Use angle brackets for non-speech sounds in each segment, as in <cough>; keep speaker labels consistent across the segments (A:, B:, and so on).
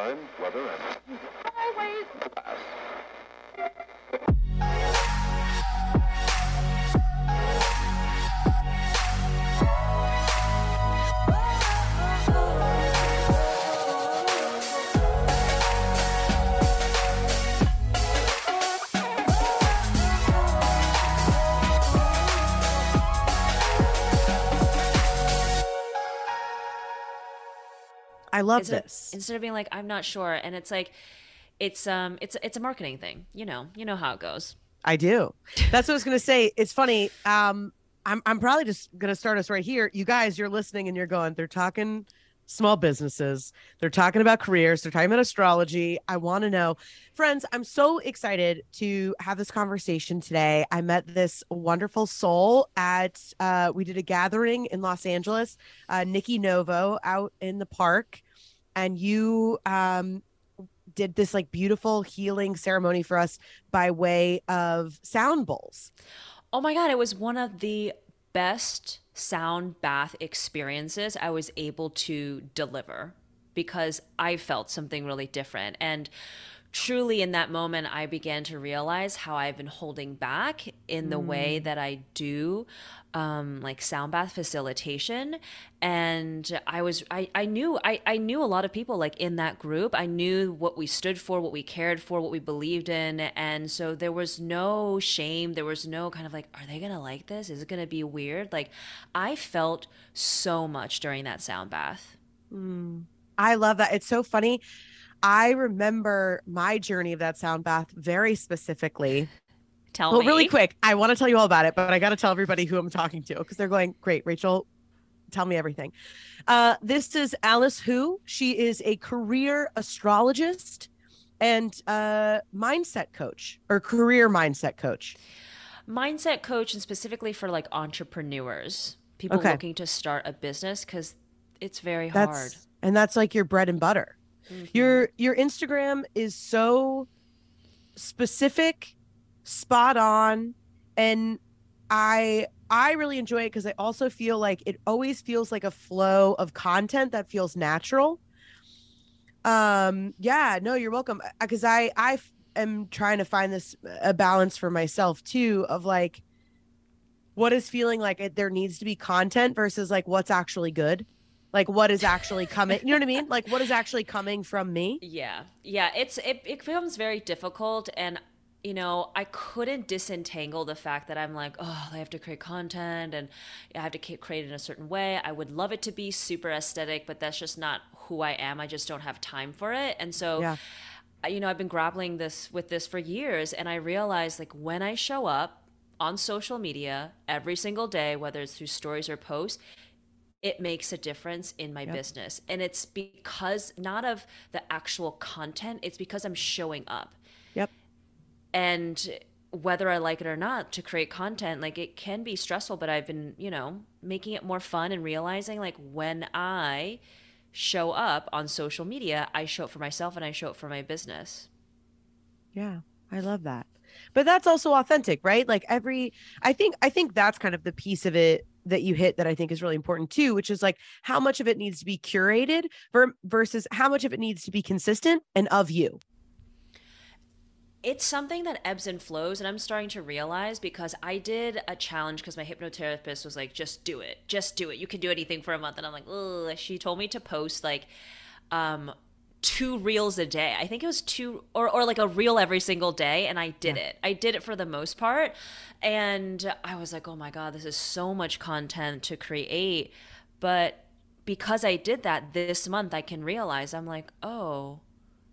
A: time, weather, and
B: Always.
A: class.
C: I love
D: instead,
C: this.
D: instead of being like i'm not sure and it's like it's um it's it's a marketing thing you know you know how it goes
C: I do. That's what I was gonna say. It's funny. Um, I'm I'm probably just gonna start us right here. You guys, you're listening and you're going. They're talking small businesses. They're talking about careers. They're talking about astrology. I want to know, friends. I'm so excited to have this conversation today. I met this wonderful soul at. Uh, we did a gathering in Los Angeles. Uh, Nikki Novo out in the park, and you um did this like beautiful healing ceremony for us by way of sound bowls.
D: oh my god it was one of the best sound bath experiences i was able to deliver because i felt something really different and truly in that moment i began to realize how i've been holding back in the way that i do um, like sound bath facilitation. And i was i, I knew I, I knew a lot of people like in that group. I knew what we stood for what we cared for what we believed in. And so there was no shame. There was no kind of like are they gonna like this? Is it gonna be weird? Like i felt so much during that sound bath.
C: I love that. It's so funny. I remember my journey of that sound bath very specifically.
D: tell me
C: Well,
D: me
C: really quick, I want to tell you all about it, but I got to tell everybody who I'm talking to because they're going, Great, Rachel, tell me everything. Uh, this is Alice Hu. She is a career astrologist and uh, mindset coach or career mindset coach.
D: mindset coach and specifically for like entrepreneurs people
C: Okay.
D: looking to start a business because it's very
C: That's
D: hard
C: and that's like your bread and butter. Mm-hmm. Your your Instagram is so specific, spot on, and I I really enjoy it because I also feel like it always feels like a flow of content that feels natural. Um yeah, no, you're welcome. Uh, because I I f- am trying to find this uh, a balance for myself too of like what is feeling like it, there needs to be content versus like what's actually good like what is actually coming you know what i mean? Like what is actually coming from me?
D: Yeah. Yeah it's it, it becomes very difficult and you know i couldn't disentangle the fact that i'm like oh i have to create content and i have to create it in a certain way. I would love it to be super aesthetic but that's just not who i am. I just don't have time for it. And so
C: Yeah.
D: You know i've been grappling this with this for years and i realized like when i show up on social media every single day whether it's through stories or posts it makes a difference in my business. And it's because not of the actual content it's because i'm showing up.
C: Yep.
D: And whether i like it or not to create content like it can be stressful but i've been you know making it more fun and realizing like when i show up on social media i show up for myself and i show up for my business.
C: Yeah i love that. But that's also authentic right? Like every i think i think that's kind of the piece of it that you hit that i think is really important too which is like how much of it needs to be curated ver- versus how much of it needs to be consistent and of you.
D: It's something that ebbs and flows and i'm starting to realize because i did a challenge because my hypnotherapist was like just do it just do it. You can do anything for a month. And i'm like she told me to post like um two reels a day. I think it was two or, or like a reel every single day and i did it. I did it for the most part and i was like oh my god this is so much content to create. But because i did that this month i can realize i'm like oh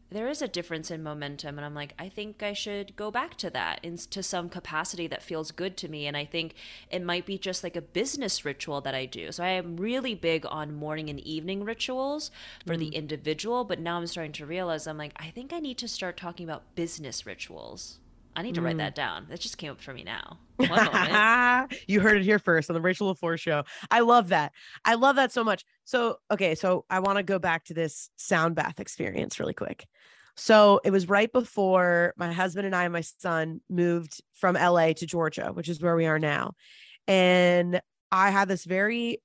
D: there is a difference in momentum and i'm like i think i should go back to that into some capacity that feels good to me and i think it might be just like a business ritual that i do. So i am really big on morning and evening rituals for the mm. individual but now i'm starting to realize i'm like i think i need to start talking about business rituals i need to write that mm. down that just came up for me now <laughs> One
C: you heard it here first on the Rachel LaForce show. I love that. I love that so much. So, okay, so I want to go back to this sound bath experience really quick. So, it was right before my husband and I and my son moved from LA to Georgia, which is where we are now. And I had this very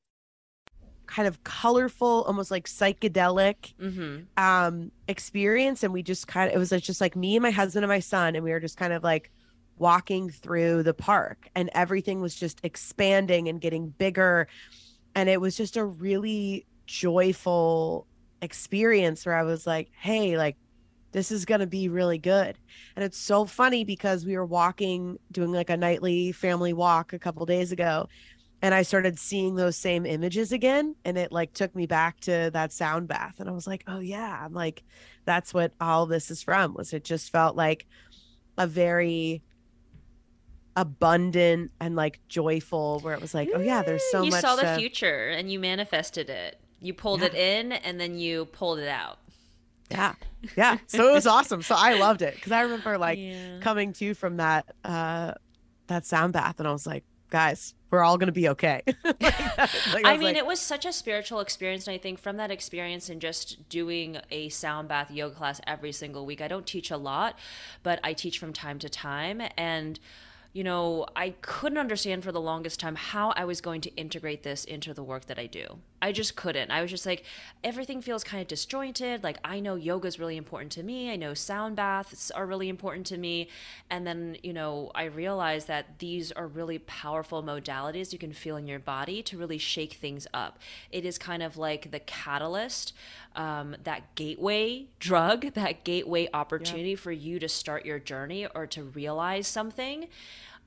C: kind of colorful, almost like psychedelic
D: Mm-hmm.
C: um experience. And we just kind of it was just like me and my husband and my son and we were just kind of like walking through the park and everything was just expanding and getting bigger. And it was just a really joyful experience where I was like hey like this is going to be really good. And it's so funny because we were walking doing like a nightly family walk a couple days ago and I started seeing those same images again and it like took me back to that sound bath and I was like oh yeah I'm like that's what all this is from was it just felt like a very abundant and like joyful where it was like oh yeah there's so
D: you
C: much you
D: saw the
C: to-
D: future and you manifested it. You pulled
C: Yeah.
D: it in and then you pulled it out.
C: yeah yeah so it was awesome so I loved it because I remember like
D: Yeah.
C: coming to from that uh that sound bath and I was like guys we're all gonna be okay <laughs> Like, <laughs> like,
D: I
C: was
D: mean,
C: like,
D: it was such a spiritual experience, and I think from that experience and just doing a sound bath yoga class every single week, I don't teach a lot, but I teach from time to time. And, you know, I couldn't understand for the longest time how I was going to integrate this into the work that I do. I just couldn't. I was just like, everything feels kind of disjointed. Like, I know yoga is really important to me, I know sound baths are really important to me. And then, you know, I realized that these are really powerful modalities you can feel in your body to really shake things up. It is kind of like the catalyst, um, that gateway drug, <laughs> that gateway opportunity for you to start your journey or to realize something.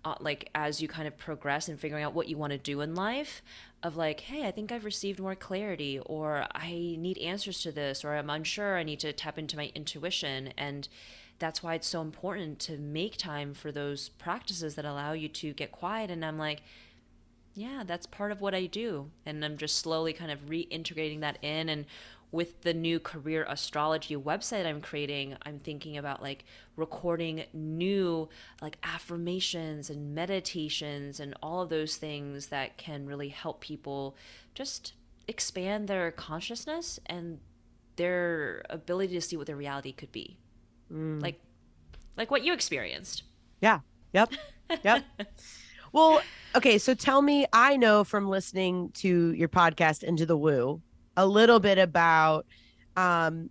D: Uh, like as you kind of progress and figuring out what you want to do in life of like hey i think i've received more clarity or i need answers to this or i'm unsure i need to tap into my intuition. And that's why it's so important to make time for those practices that allow you to get quiet. And i'm like yeah that's part of what i do. And i'm just slowly kind of reintegrating that in and with the new career astrology website i'm creating i'm thinking about like recording new like affirmations and meditations and all of those things that can really help people just expand their consciousness and their ability to see what their reality could be
C: mm.
D: like like what you experienced
C: Yeah. Yep. Yep. <laughs> well, okay. So tell me, I know from listening to your podcast, Into the Woo, a little bit about um,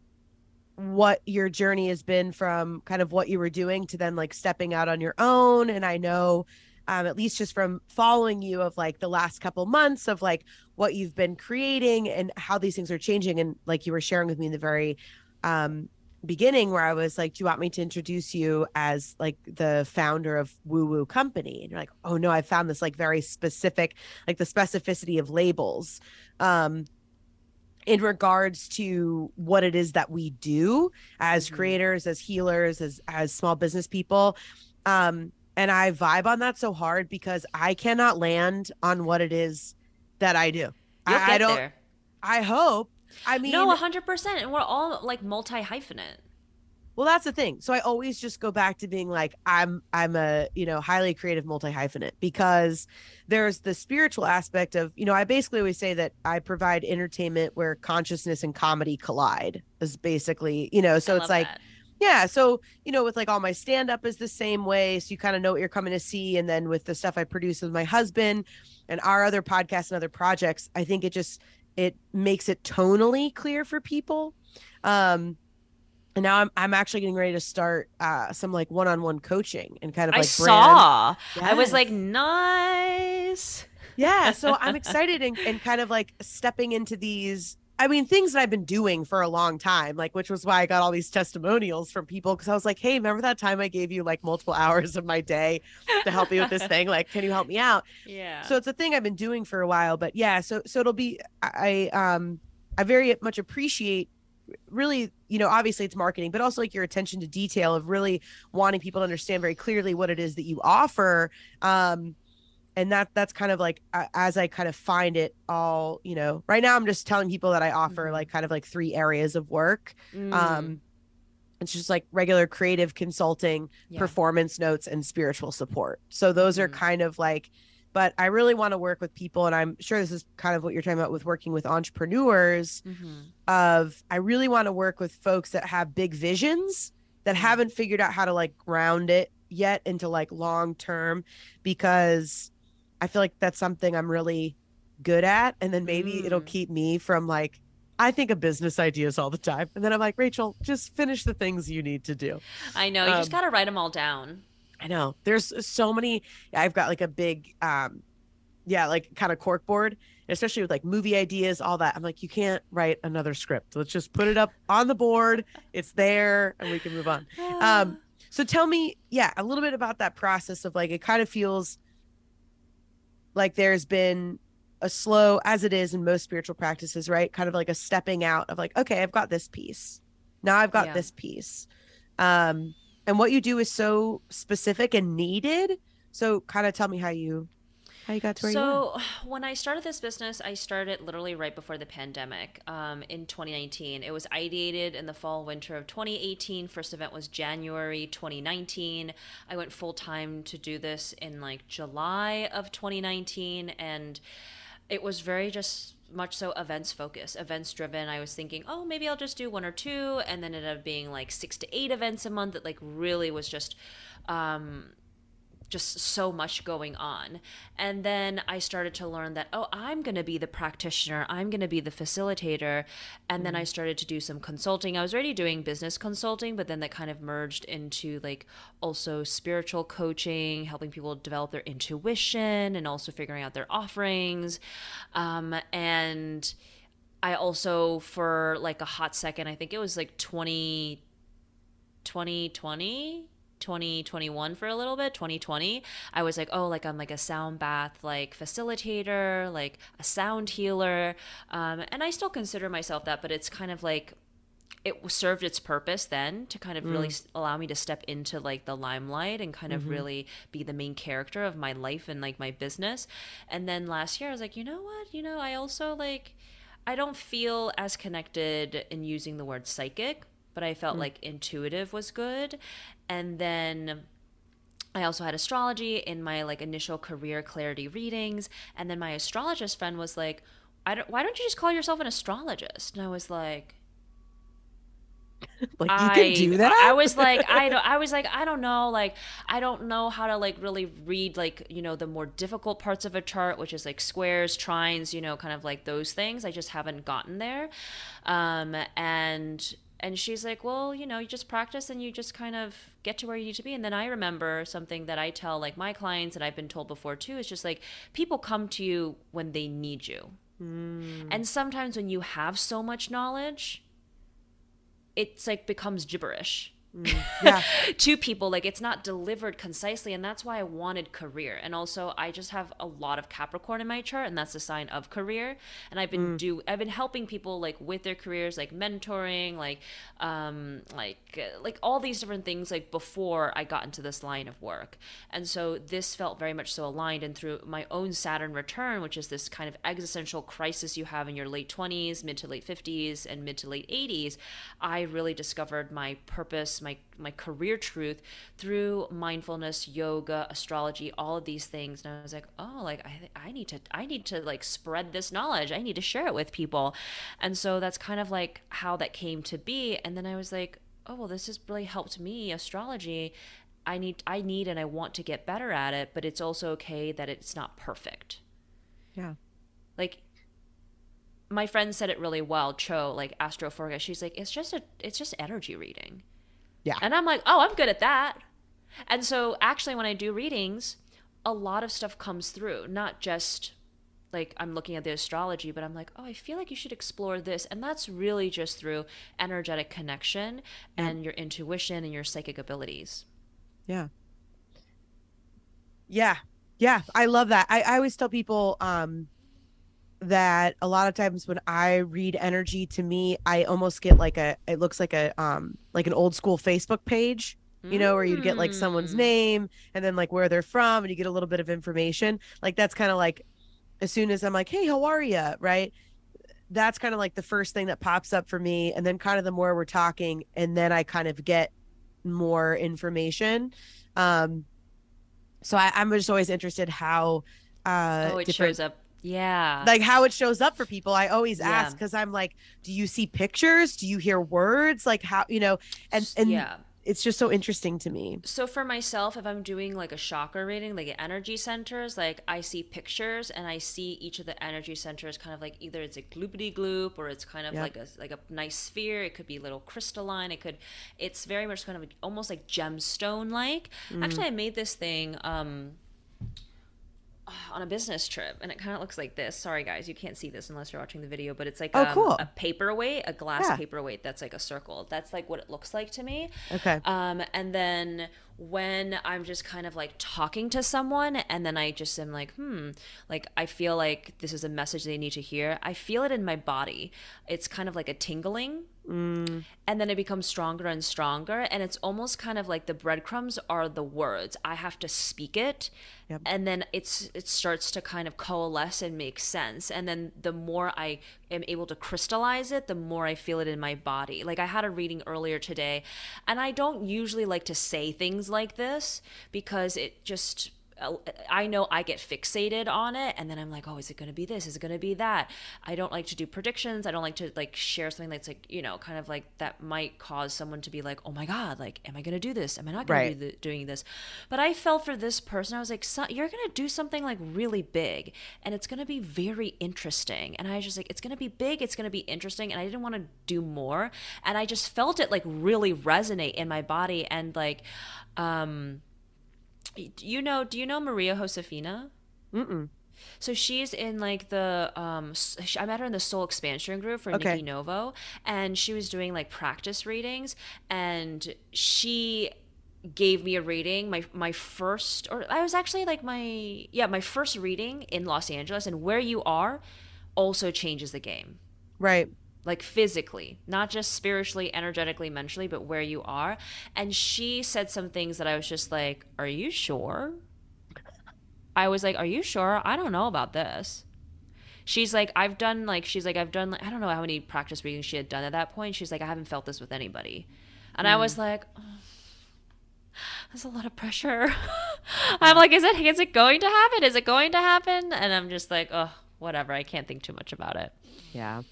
C: what your journey has been from kind of what you were doing to then like stepping out on your own. And I know, um, at least just from following you of like the last couple months of like what you've been creating and how these things are changing. And like you were sharing with me in the very um, beginning where I was like, Do you want me to introduce you as like the founder of Woo Woo Company? And you're like, Oh no, I found this like very specific, like the specificity of labels. Um, in regards to what it is that we do as
D: Mhm.
C: creators, as healers, as as small business people. Um, and I vibe on that so hard because I cannot land on what it is that I do.
D: you'll
C: I,
D: get
C: I don't
D: there
C: I hope. I mean
D: no 100% and we're all like multi hyphenate
C: Well, that's the thing. So I always just go back to being like, I'm I'm a you know highly creative multi hyphenate because there's the spiritual aspect of you know I basically always say that I provide entertainment where consciousness and comedy collide is basically you know so
D: I
C: it's like
D: that.
C: yeah so you know with like all my stand up is the same way so you kind of know what you're coming to see and then with the stuff I produce with my husband and our other podcasts and other projects I think it just it makes it tonally clear for people um and now I'm I'm actually getting ready to start uh some like one-on-one coaching and kind of
D: I
C: like
D: saw. I was like, nice.
C: yeah so <laughs> i'm excited and, and kind of like stepping into these i mean things that i've been doing for a long time like which was why i got all these testimonials from people because i was like hey remember that time i gave you like multiple <laughs> hours of my day to help me with this thing like can you help me out <laughs>
D: Yeah.
C: so it's a thing i've been doing for a while but yeah so so it'll be i I, um i very much appreciate really you know obviously it's marketing but also like your attention to detail of really wanting people to understand very clearly what it is that you offer um and that that's kind of like uh, as i kind of find it all you know right now i'm just telling people that i offer
D: Mhm.
C: like kind of like three areas of work
D: Mm,
C: um it's just like regular creative consulting
D: yeah.
C: performance notes and spiritual support so those are
D: Mhm.
C: kind of like but i really want to work with people and i'm sure this is kind of what you're talking about with working with entrepreneurs
D: Mhm.
C: of i really want to work with folks that have big visions that haven't figured out how to like ground it yet into like long term because i feel like that's something i'm really good at and then maybe mm. it'll keep me from like I think of business ideas all the time. And then I'm like, Rachel, just finish the things you need to do.
D: I know. You um, just got to write them all down.
C: I know. There's so many. I've got like a big, um, yeah, like kind of cork board, especially with like movie ideas, all that. I'm like, you can't write another script. Let's just put it up on the board. It's there and we can move on. <sighs> Um, so tell me, yeah, a little bit about that process of like, it kind of feels like there's been a slow as it is in most spiritual practices right kind of like a stepping out of like okay i've got this piece now i've got yeah. this piece um and what you do is so specific and needed. So kind of tell me how you how you got to where
D: so <sighs> when i started this business i started literally right before the pandemic um, in 2019 it was ideated in the fall winter of 2018 first event was january 2019 i went full-time to do this in like july of 2019 and it was very just much so events focused, events driven. I was thinking, oh, maybe I'll just do one or two, and then ended up being like six to eight events a month. That like really was just um, just so much going on. And then I started to learn that, oh, I'm going to be the practitioner, I'm going to be the facilitator. And mm then I mm-hmm. started to do some consulting. I was already doing business consulting, but then that kind of merged into like also spiritual coaching, helping people develop their intuition and also figuring out their offerings. Um, and I also, for like a hot second, I think it was like 20, 2020 2021 for a little bit 2020 i was like oh like i'm like a sound bath like facilitator like a sound healer um, and i still consider myself that but it's kind of like it served its purpose then to kind of mm. really allow me to step into like the limelight and kind mm-hmm. of really be the main character of my life and like my business and then last year i was like you know what you know i also like i don't feel as connected in using the word psychic but I felt mm. like intuitive was good. And then I also had astrology in my like initial career clarity readings, and then my astrologist friend was like, "I don't. Why don't you just call yourself an astrologist?" And I was like, <laughs>
C: like you can do that
D: i was like i don't i was like i don't know like i don't know how to like really read like you know the more difficult parts of a chart which is like squares trines you know kind of like those things i just haven't gotten there um and and she's like well you know you just practice and you just kind of get to where you need to be. And then i remember something that i tell like my clients and i've been told before too is just like people come to you when they need you. Mm. and sometimes when you have so much knowledge it's like becomes gibberish Mm, <laughs> yeah. to people like it's not delivered concisely and that's why i wanted career and also i just have a lot of capricorn in my chart and that's a sign of career and i've been mm. do i've been helping people like with their careers like mentoring like um like like all these different things like before i got into this line of work and so this felt very much so aligned and through my own saturn return which is this kind of existential crisis you have in your late 20s mid to late 50s and mid to late 80s i really discovered my purpose my my career truth through mindfulness, yoga, astrology, all of these things. And I was like, oh, like I I need to I need to like spread this knowledge. I need to share it with people. And so that's kind of like how that came to be. And then I was like, oh well, this has really helped me astrology. I need I need and I want to get better at it, but it's also okay that it's not perfect.
C: Yeah.
D: Like my friend said it really well, Cho, like Astroforga. She's like, it's just a it's just energy reading.
C: Yeah.
D: And I'm like, oh, I'm good at that. And so actually, when I do readings, a lot of stuff comes through, not just like I'm looking at the astrology, but I'm like, oh, I feel like you should explore this. And that's really just through energetic connection yeah. and your intuition and your psychic abilities.
C: Yeah. Yeah. Yeah. I love that. I, I always tell people, um, that a lot of times when I read energy to me, I almost get like a it looks like a um like an old school Facebook page, you know, where you'd get like someone's mm. name and then like where they're from and you get a little bit of information. Like that's kind of like as soon as I'm like, "Hey, how are you?" right? That's kind of like the first thing that pops up for me and then kind of the more we're talking and then I kind of get more information. Um so I, I'm just always interested how uh
D: oh, it shows up yeah.
C: Like how it shows up for people. I always yeah. ask because I'm like, do you see pictures? Do you hear words? Like how, you know, and and yeah. it's just so interesting to me.
D: So for myself, if I'm doing like a chakra reading, like energy centers, like I see pictures and I see each of the energy centers kind of like either it's a gloopity gloop or it's kind of yep. like a like a nice sphere. It could be a little crystalline. It could. It's very much kind of almost like gemstone like. Mm. Actually, I made this thing. Um, on a business trip and it kind of looks like this. Sorry guys you can't see this unless you're watching the video but it's like
C: oh,
D: um,
C: cool.
D: a paperweight a glass yeah. paperweight that's like a circle. That's like what it looks like to me.
C: Okay.
D: Um and then when i'm just kind of like talking to someone and then i just am like hmm like i feel like this is a message they need to hear i feel it in my body. It's kind of like a tingling
C: Mm.
D: And then it becomes stronger and stronger. And it's almost kind of like the breadcrumbs are the words. I have to speak it. Yep. And then it's it starts to kind of coalesce and make sense. And then the more I am able to crystallize it, the more I feel it in my body. Like I had a reading earlier today, and I don't usually like to say things like this because it just I know I get fixated on it and then I'm like, oh, is it going to be this? Is it going to be that? I don't like to do predictions. I don't like to like share something that's like, you know, kind of like that might cause someone to be like, oh my God, like, am I going to do this? Am I not going right. to be the, doing this? But I felt for this person, I was like, you're going to do something like really big and it's going to be very interesting. And I was just like, it's going to be big. It's going to be interesting. And I didn't want to do more. And I just felt it like really resonate in my body. And like, um, you know do you know maria josefina
C: Mm-mm.
D: So she's in like the um I met her in the soul expansion group for okay. Nikki Novo and she was doing like practice readings and she gave me a reading my my first or I was actually like my yeah my first reading in Los Angeles and where you are also changes the game.
C: Right
D: like physically, not just spiritually, energetically, mentally, but where you are. And she said some things that I was just like, Are you sure? I was like, Are you sure? I don't know about this. She's like, I've done like, she's like, I've done like, I don't know how many practice readings she had done at that point. She's like, I haven't felt this with anybody. And mm. I was like, oh, That's a lot of pressure. <laughs> I'm like, is it, is it going to happen? Is it going to happen? And I'm just like, oh, whatever. I can't think too much about it.
C: Yeah.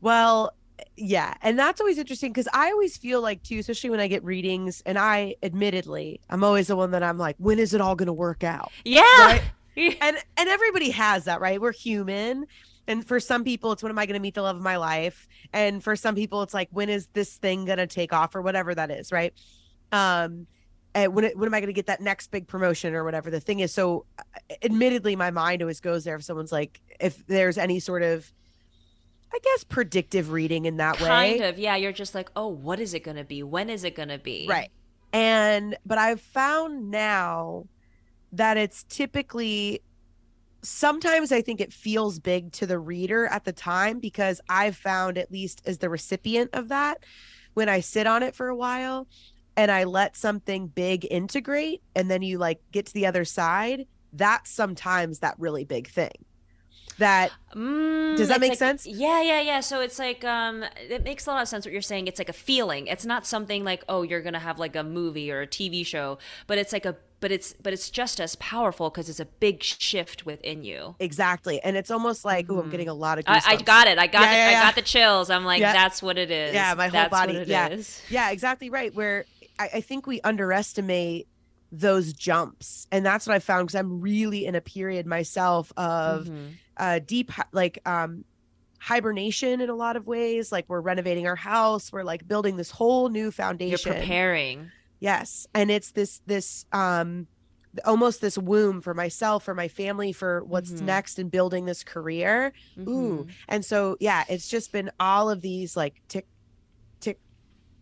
C: Well, yeah. And that's always interesting because I always feel like, too, especially when I get readings, and I admittedly, I'm always the one that I'm like, when is it all going to work out?
D: Yeah.
C: Right? <laughs> and and everybody has that, right? We're human. And for some people, it's when am I going to meet the love of my life? And for some people, it's like, when is this thing going to take off or whatever that is, right? Um, and when, when am I going to get that next big promotion or whatever the thing is? So, admittedly, my mind always goes there if someone's like, if there's any sort of I guess predictive reading in that
D: kind
C: way.
D: Kind of, yeah. You're just like, oh, what is it going to be? When is it going to be?
C: Right. And, but I've found now that it's typically, sometimes I think it feels big to the reader at the time because I've found, at least as the recipient of that, when I sit on it for a while and I let something big integrate and then you like get to the other side, that's sometimes that really big thing that
D: mm,
C: does that make
D: like,
C: sense?
D: Yeah yeah yeah. So it's like um it makes a lot of sense what you're saying. It's like a feeling. It's not something like oh you're gonna have like a movie or a tv show but it's like a but it's but it's just as powerful because it's a big shift within you.
C: Exactly. And it's almost like oh i'm getting a lot of
D: I, I, got it. I got yeah, it yeah, yeah. i got the chills. I'm like that's what it is.
C: Yeah my whole
D: that's
C: body. yeah. is. yeah exactly right. Where I, I think we underestimate those jumps and that's what i found because i'm really in a period myself of mm-hmm uh, deep like um, hibernation in a lot of ways. Like we're renovating our house, we're like building this whole new foundation.
D: You're preparing.
C: Yes, and it's this this um almost this womb for myself for my family for what's mm-hmm. next in building this career mm-hmm. ooh and so yeah it's just been all of these like tick tick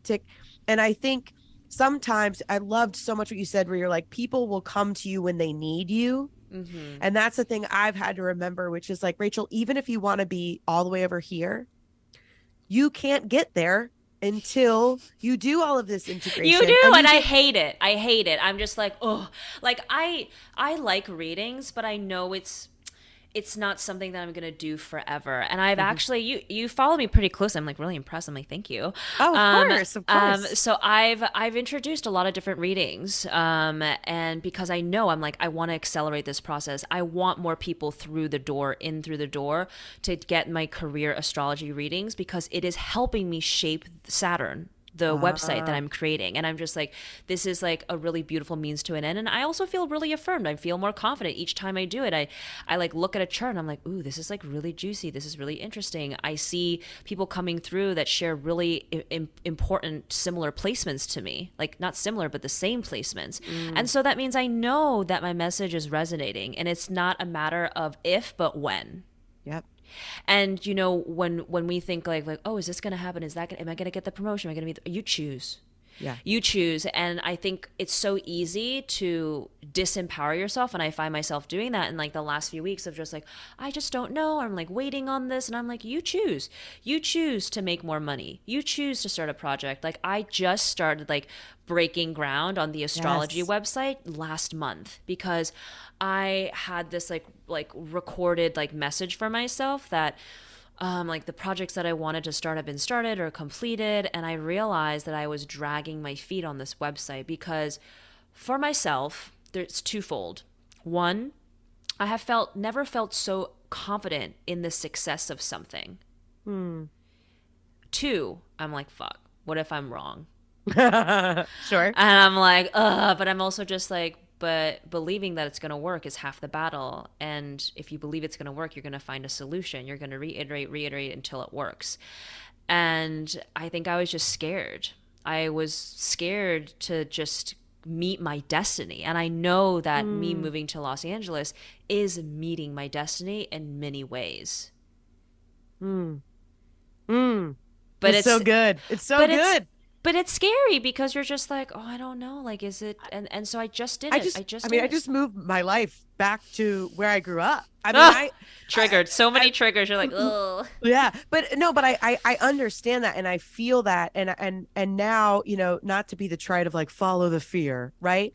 C: tick and i think sometimes i loved so much what you said where you're like people will come to you when they need you
D: Mm-hmm.
C: And that's the thing I've had to remember, which is like, Rachel, even if you want to be all the way over here, you can't get there until you do all of this integration.
D: You do, and, and I hate it. I hate it. I'm just like, oh, like I I like readings, but I know it's it's not something that I'm gonna do forever. And I've mm-hmm. actually you you follow me pretty close. I'm like really impressed. I'm like, thank you.
C: Oh, of um, course, of
D: course. Um, so I've I've introduced a lot of different readings. Um, and because I know I'm like, I want to accelerate this process. I want more people through the door, in through the door, to get my career astrology readings because it is helping me shape Saturn the website that I'm creating. And I'm just like, this is like a really beautiful means to an end. And I also feel really affirmed. I feel more confident each time I do it. I, I like look at a chart and I'm like, ooh, this is like really juicy. This is really interesting. I see people coming through that share really I- important similar placements to me. Like not similar, but the same placements. Mm. And so that means I know that my message is resonating and it's not a matter of if, but when.
C: Yep.
D: And you know, when when we think like like, oh, is this going to happen? Is that gonna, am I going to get the promotion? Am I going to be? The, you choose.
C: Yeah.
D: You choose. And I think it's so easy to disempower yourself. And I find myself doing that in like the last few weeks of just like, I just don't know. I'm like waiting on this. And I'm like, you choose. You choose to make more money. You choose to start a project. Like I just started like breaking ground on the astrology yes. website last month because I had this like like recorded like message for myself that um, like the projects that I wanted to start have been started or completed, and I realized that I was dragging my feet on this website because for myself, there's twofold. One, I have felt never felt so confident in the success of something.
C: Hmm.
D: Two, I'm like, fuck, what if I'm wrong? <laughs>
C: sure.
D: And I'm like, ugh, but I'm also just like, but believing that it's going to work is half the battle and if you believe it's going to work you're going to find a solution you're going to reiterate reiterate until it works and i think i was just scared i was scared to just meet my destiny and i know that mm. me moving to los angeles is meeting my destiny in many ways
C: mm. Mm. but it's, it's, so good it's so good
D: but it's scary because you're just like oh i don't know like is it and and so i just did
C: I
D: it.
C: just,
D: i just
C: i mean i just moved my life back to where i grew up. I mean I, <laughs>
D: triggered. So many I, triggers you're like <laughs> oh
C: yeah but no but I, I i understand that and i feel that and and and now you know not to be the trite of like follow the fear right?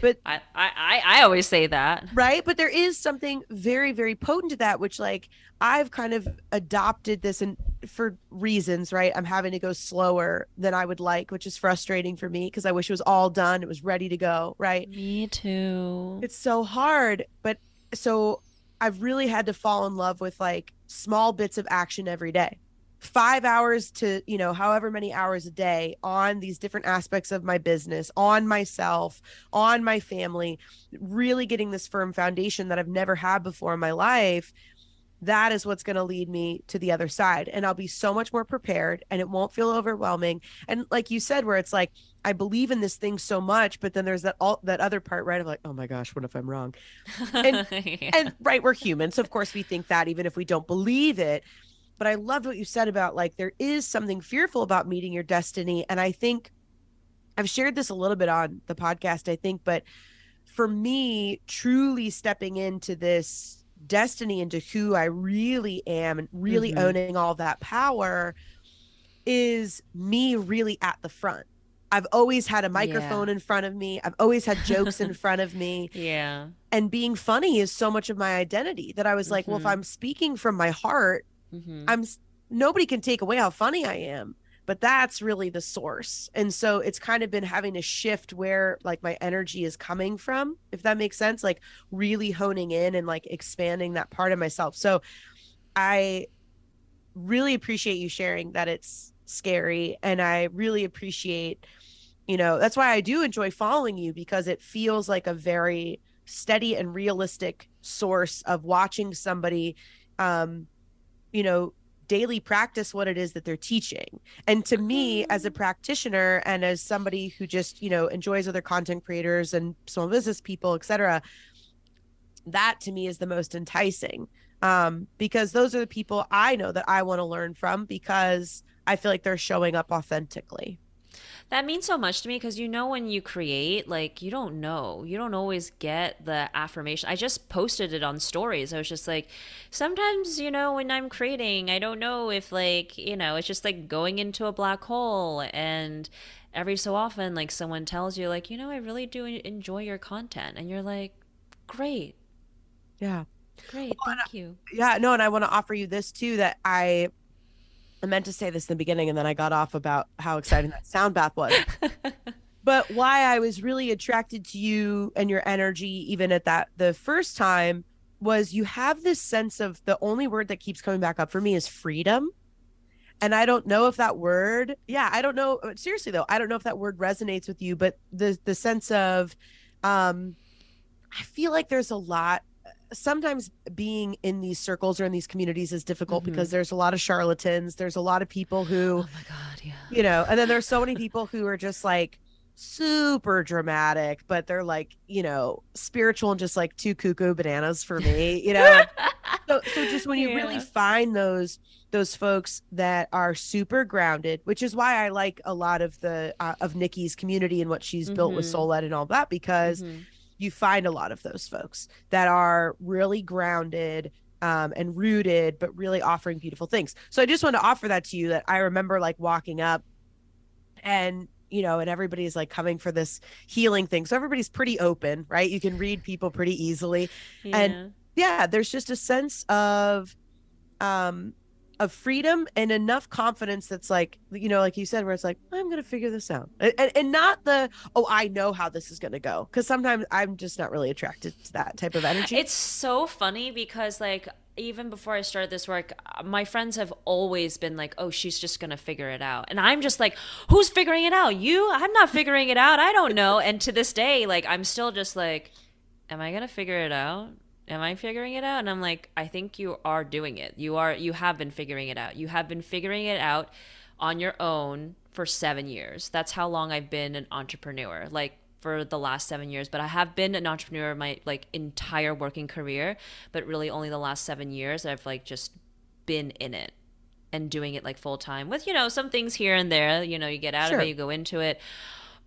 C: But
D: I, I i always say that.
C: Right? But there is something very very potent to that which like i've kind of adopted this and for reasons right? I'm having to go slower than i would like which is frustrating for me because i wish it was all done it was ready to go right?
D: Me too.
C: It's so hard but so i've really had to fall in love with like small bits of action every day. Five hours to you know however many hours a day on these different aspects of my business on myself on my family really getting this firm foundation that i've never had before in my life that is what's going to lead me to the other side and i'll be so much more prepared and it won't feel overwhelming and like you said where it's like i believe in this thing so much but then there's that all that other part right of like oh my gosh what if i'm wrong and, <laughs> yeah. and right we're humans so of course we think that even if we don't believe it but I loved what you said about like there is something fearful about meeting your destiny. And I think I've shared this a little bit on the podcast, I think, but for me, truly stepping into this destiny, into who I really am and really mm-hmm. owning all that power is me really at the front. I've always had a microphone yeah. in front of me. I've always had jokes in <laughs> front of me.
D: Yeah.
C: And being funny is so much of my identity that I was like, mm-hmm. well, if mm-hmm. I'm speaking from my heart, mm-hmm. i'm nobody can take away how funny i am but that's really the source. And so it's kind of been having to shift where like my energy is coming from if that makes sense like really honing in and like expanding that part of myself. So i really appreciate you sharing that it's scary and i really appreciate you know that's why i do enjoy following you because it feels like a very steady and realistic source of watching somebody um you know daily practice what it is that they're teaching. And to me as a mm. practitioner and as somebody who just you know enjoys other content creators and small business people etc that to me is the most enticing. Um, because those are the people i know that i want to learn from because i feel like they're showing up authentically
D: that means so much to me because you know when you create like you don't know. You don't always get the affirmation. I just posted it on stories. I was just like sometimes you know when i'm creating i don't know if like you know it's just like going into a black hole. And every so often like someone tells you like you know i really do enjoy your content. And you're like great.
C: Yeah.
D: Great. Thank you.
C: Yeah no and i want to offer you this too that i I meant to say this in the beginning and then I got off about how exciting that sound bath was. <laughs> but why I was really attracted to you and your energy, even at that the first time, was you have this sense of the only word that keeps coming back up for me is freedom. and I don't know if that word, yeah, I don't know. Seriously though, I don't know if that word resonates with you, but the the sense of, um, I feel like there's a lot. Sometimes being in these circles or in these communities is difficult mm-hmm. because there's a lot of charlatans. There's a lot of people who,
D: oh my god, yeah,
C: you know, and then there's so many people who are just like super dramatic, but they're like, you know, spiritual and just like two cuckoo bananas for me, you know. <laughs> so, so just when you yeah. really find those those folks that are super grounded, which is why I like a lot of the uh, of Nikki's community and what she's mm-hmm. built with mm-hmm. And all that because mm-hmm. You find a lot of those folks that are really grounded um, and rooted, but really offering beautiful things. So I just want to offer that to you that I remember like walking up and you know, and everybody's like coming for this healing thing. So everybody's pretty open, right? You can read people pretty easily. Yeah. And yeah, there's just a sense of um of freedom and enough confidence that's like you know like you said where it's like i'm gonna figure this out and, and not the oh i know how this is gonna go because sometimes i'm just not really attracted to that type of energy
D: it's so funny because like even before I started this work, uh, my friends have always been like, "Oh, she's just to figure it out." And I'm just like, "Who's figuring it out? You? I'm not figuring it out. I don't know." And to this day, like I'm still just like, "Am I to figure it out? Am I figuring it out?" And I'm like, "I think you are doing it. You are you have been figuring it out. You have been figuring it out on your own for 7 years. That's how long I've been an entrepreneur. Like for the last seven years, but I have been an entrepreneur my like entire working career, but really only the last seven years I've like just been in it and doing it like full time with, you know, some things here and there. You know, you get out sure. of it, you go into it.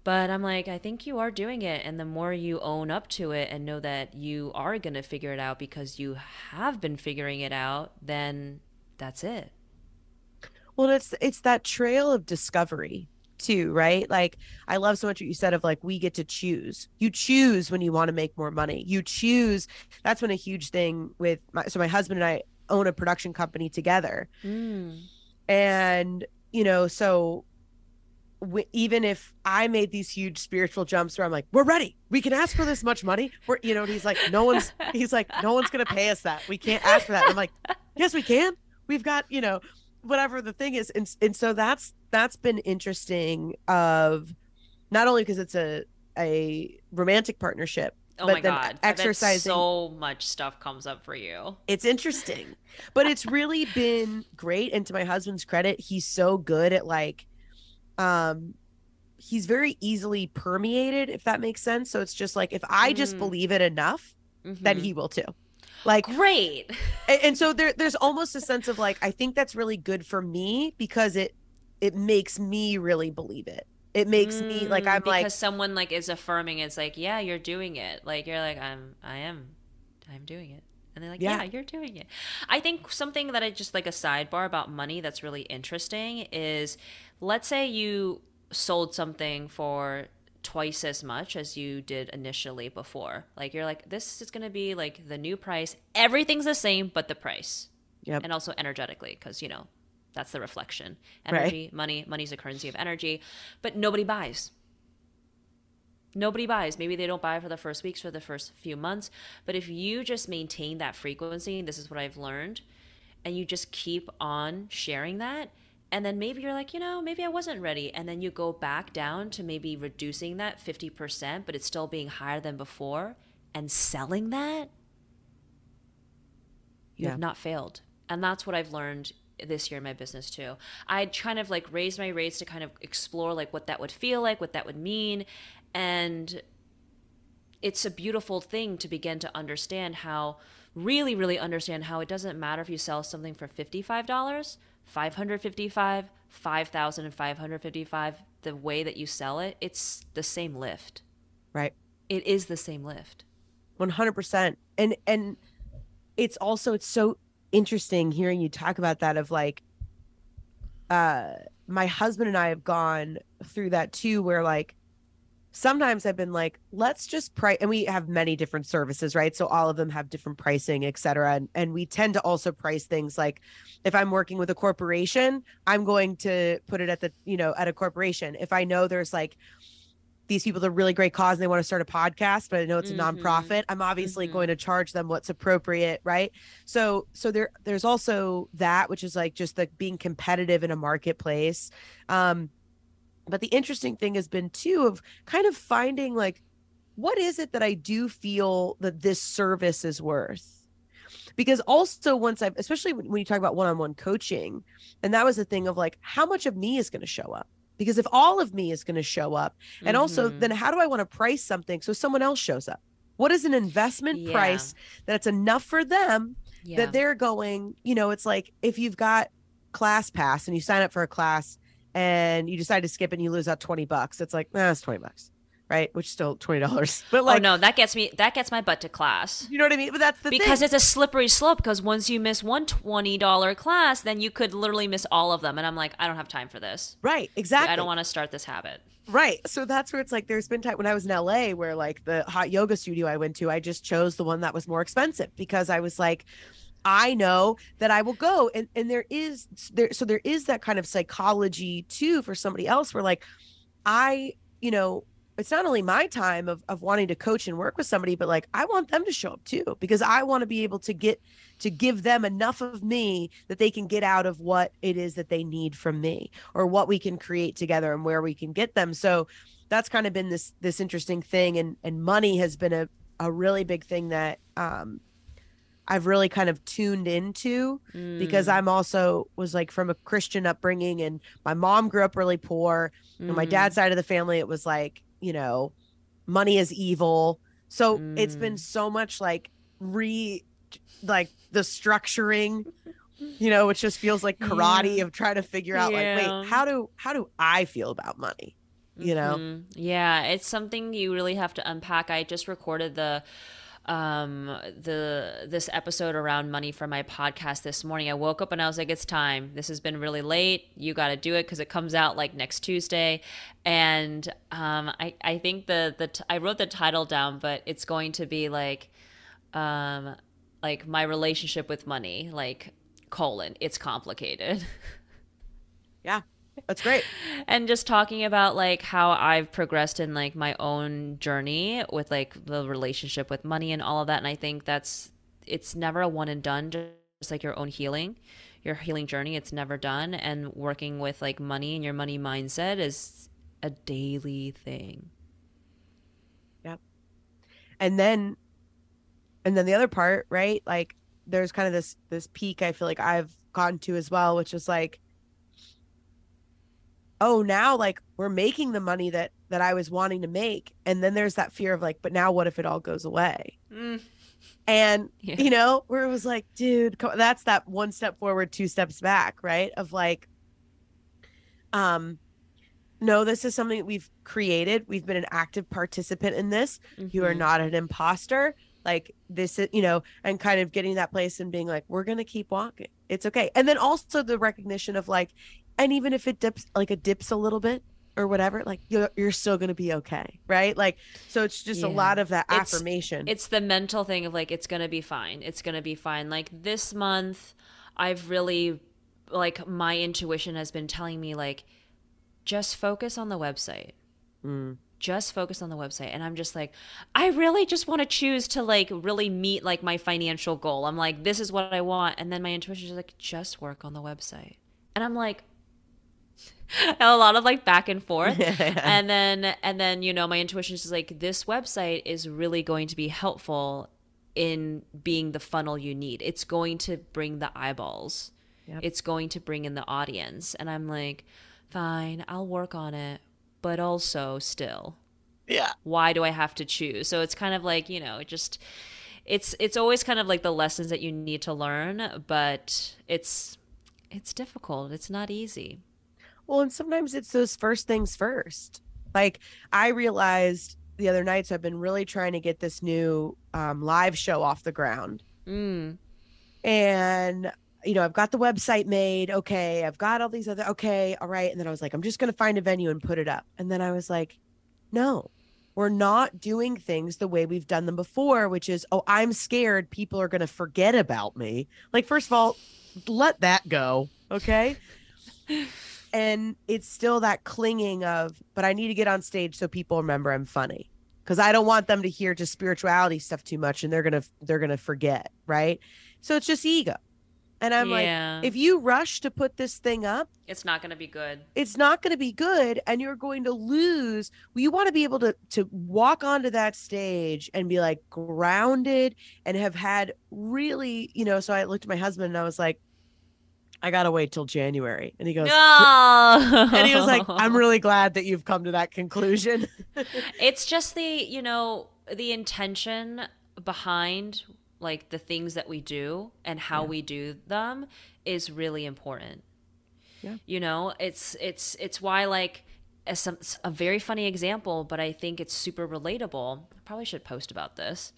D: But I'm like, I think you are doing it. And the more you own up to it and know that you are going to figure it out because you have been figuring it out, then that's it.
C: Well, it's it's that trail of discovery too, right? Like I love so much what you said of like we get to choose. You choose when you want to make more money. You choose. That's been a huge thing with my so my husband and I own a production company together. Mm. And you know, so w- even if I made these huge spiritual jumps where I'm like, we're ready, we can ask for this much money. We're, you know, he's like, no one's, <laughs> he's like, no one's gonna pay us that. We can't ask for that. And I'm like, yes, we can. We've got, you know, whatever the thing is and and so that's that's been interesting of not only because it's a a romantic partnership
D: Oh but my god! Exercising so much stuff comes up for you.
C: It's interesting, but it's really been great. And to my husband's credit, he's so good at like, um, he's very easily permeated, if that makes sense. So it's just like if I just mm. believe it enough, mm-hmm. then he will too. Like
D: great.
C: And, and so there there's almost a sense of like I think that's really good for me because it it makes me really believe it. It makes mm, me like I'm
D: because
C: like
D: because someone like is affirming it's like yeah you're doing it like you're like I'm I am I'm doing it and they're like yeah. yeah you're doing it I think something that I just like a sidebar about money that's really interesting is let's say you sold something for twice as much as you did initially before. Like you're like, this is gonna be like the new price. Everything's the same, but the price.
C: Yep.
D: And also energetically, because you know, that's the reflection. Energy, right. money, money's a currency of energy. But nobody buys. Nobody buys. Maybe they don't buy for the first weeks for the first few months. But if you just maintain that frequency, this is what I've learned, and you just keep on sharing that, and then maybe you're like, you know, maybe I wasn't ready. And then you go back down to maybe reducing that 50%, but it's still being higher than before and selling that. You yeah. have not failed. And that's what I've learned this year in my business too. I kind of like raised my rates to kind of explore like what that would feel like, what that would mean. And it's a beautiful thing to begin to understand how really, really understand how it doesn't matter if you sell something for $55 555, 5,555, the way that you sell it, it's the same lift.
C: Right.
D: It is the same lift.
C: 100%. And and it's also it's so interesting hearing you talk about that of like uh my husband and I have gone through that too where like sometimes I've been like, let's just price, and we have many different services, right? So all of them have different pricing, et cetera. And, and we tend to also price things like if I'm working with a corporation, I'm going to put it at the, you know, at a corporation. If I know there's like these people are really great cause and they want to start a podcast but i know it's a
D: Mhm.
C: nonprofit i'm obviously
D: Mhm.
C: going to charge them what's appropriate right so so there there's also that which is like just like being competitive in a marketplace um but the interesting thing has been too of kind of finding like what is it that i do feel that this service is worth because also once i've especially when you talk about one-on-one coaching and that was the thing of like how much of me is going to show up because if all of me is going to show up and also
D: Mhm.
C: then how do i want to price something so someone else shows up what is an investment
D: Yeah.
C: price that's enough for them
D: yeah.
C: that they're going you know it's like if you've got class pass and you sign up for a class and you decide to skip and you lose out 20 bucks it's like nah, it's 20 bucks right which is still $20 <laughs> but like
D: oh no, that gets me. That gets my butt to class.
C: you know what i mean but that's the
D: because
C: thing.
D: it's a slippery slope because once you miss one $20 class then you could literally miss all of them and i'm like i don't have time for this
C: right exactly
D: i don't want to start this habit
C: Right. So that's where it's like there's been time when I was in LA where like the hot yoga studio I went to, I just chose the one that was more expensive because I was like, I know that I will go. And and there is there so there is that kind of psychology too for somebody else where like I, you know, it's not only my time of of wanting to coach and work with somebody, but like I want them to show up too because I want to be able to get to give them enough of me that they can get out of what it is that they need from me or what we can create together and where we can get them. So that's kind of been this this interesting thing and and money has been a a really big thing that um I've really kind of tuned into because
D: Mm,
C: I'm also was like from a Christian upbringing and my mom grew up really poor on my
D: mm,
C: dad's side of the family it was like you know money is evil. So it's been
D: Mm.
C: so much like re like the structuring you know which just feels like karate
D: Yeah.
C: of trying to figure out like wait how do how do i feel about money? You know?
D: Mhm. yeah it's something you really have to unpack. I just recorded the um the this episode around money for my podcast this morning. I woke up and i was like it's time. This has been really late. You got to do it because it comes out like next tuesday. And um i i think the the t- i wrote the title down but it's going to be like um like my relationship with money like colon it's complicated <laughs>
C: that's great
D: and just talking about like how I've progressed in like my own journey with like the relationship with money and all of that and I think that's it's never a one and done just like your own healing your healing journey it's never done and working with like money and your money mindset is a daily thing Yep.
C: and then and then the other part right like there's kind of this this peak i feel like i've gotten to as well which is like oh now like we're making the money that that i was wanting to make. And then there's that fear of like but now what if it all goes away? And <laughs>
D: Yeah.
C: you know where it was like dude that's that one step forward two steps back right? Of like um no this is something that we've created. We've been an active participant in this. You are
D: Mhm.
C: not an imposter. Like this is you know and kind of getting that place and being like we're gonna keep walking. It's okay. And then also the recognition of like and even if it dips like it dips a little bit or whatever like you're, you're still gonna be okay right like so it's just a lot of that
D: It's-
C: affirmation
D: It's the mental thing of like it's gonna be fine. It's gonna be fine. Like this month, I've really like my intuition has been telling me like just focus on the website.
C: Mm.
D: Just focus on the website. And I'm just like, I really just want to choose to like really meet like my financial goal. I'm like, this is what I want. And then my intuition is like, just work on the website. And I'm like, <laughs> a lot of like back and forth. <laughs> And then and then you know my intuition is like this website is really going to be helpful in being the funnel you need. It's going to bring the eyeballs.
C: Yep.
D: it's going to bring in the audience. And i'm like fine i'll work on it. But also still
C: yeah.
D: why do i have to choose? So it's kind of like you know it just it's it's always kind of like the lessons that you need to learn but it's it's difficult. It's not easy
C: Well, and sometimes it's those first things first. Like I realized the other night, so I've been really trying to get this new um, live show off the ground.
D: mm.
C: And, you know, I've got the website made. Okay. I've got all these other, okay. All right. And then I was like, I'm just going to find a venue and put it up. And then I was like, no, we're not doing things the way we've done them before, which is, oh, I'm scared people are going to forget about me. Like, first of all, let that go. Okay. <laughs> and it's still that clinging of but i need to get on stage so people remember i'm funny because i don't want them to hear just spirituality stuff too much and they're gonna they're gonna forget right so it's just ego and i'm
D: Yeah.
C: like if you rush to put this thing up
D: it's not going to be good.
C: it's not going to be good and you're going to lose well, you want to be able to to walk onto that stage and be like grounded and have had really you know so i looked at my husband and i was like i gotta wait till january and he goes
D: No. <laughs>
C: and he was like i'm <laughs> really glad that you've come to that conclusion <laughs>
D: It's just the, you know, the intention behind like the things that we do and how
C: Yeah.
D: we do them is really important.
C: Yeah.
D: You know, it's it's it's why like as some a very funny example, but I think it's super relatable. I probably should post about this.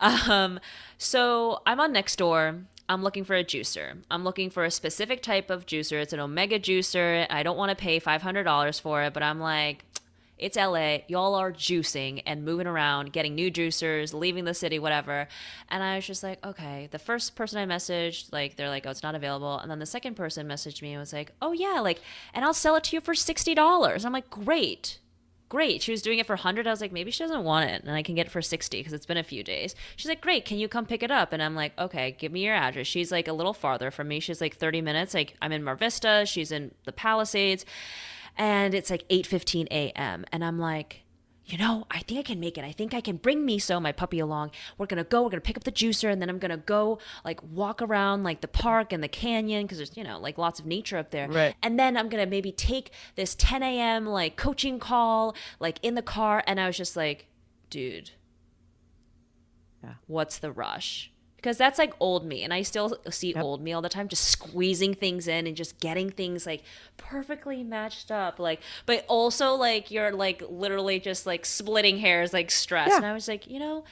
D: Um, so I'm on Nextdoor. I'm looking for a juicer. I'm looking for a specific type of juicer. It's an omega juicer. I don't want to pay $500 for it, but I'm like, <tsk> it's LA. Y'all are juicing and moving around, getting new juicers, leaving the city, whatever. And I was just like, okay. The first person I messaged, like, they're like, oh, it's not available. And then the second person messaged me and was like, oh, yeah, like, and I'll sell it to you for $60. I'm like, great. Great. She was doing it for 100. I was like, maybe she doesn't want it and I can get it for 60 because it's been a few days. She's like, great. Can you come pick it up? And I'm like, okay, give me your address. She's like a little farther from me. She's like 30 minutes. Like, I'm in Mar Vista. She's in the Palisades and it's like 8:15 a.m. and I'm like, you know, I think I can make it. I think I can bring Miso, my puppy, along. We're gonna go. We're gonna pick up the juicer, and then I'm gonna go like walk around like the park and the canyon because there's you know like lots of nature up there.
C: Right.
D: And then I'm gonna maybe take this 10 a.m. like coaching call like in the car, and I was just like, dude,
C: Yeah.
D: what's the rush? Because that's like old me, and I still see
C: Yep.
D: old me all the time, just squeezing things in and just getting things like perfectly matched up, like. But also like you're like literally just like splitting hairs, like stress.
C: Yeah.
D: And I was like, you know,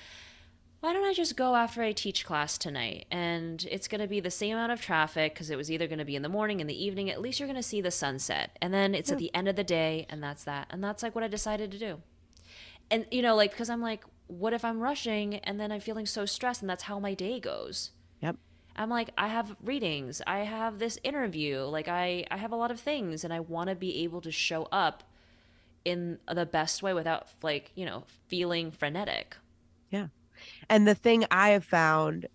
D: why don't I just go after I teach class tonight? And it's going to be the same amount of traffic because it was either going to be in the morning, in the evening. At least you're going to see the sunset. And then it's at the end of the day, and that's that. And that's like what I decided to do. And, you know, like, because I'm like, what if I'm rushing and then I'm feeling so stressed and that's how my day goes?
C: yep
D: I'm like, I have readings, I have this interview, like, I, I have a lot of things, and I want to be able to show up in the best way without, like, you know, feeling frenetic.
C: Yeah. And the thing I have found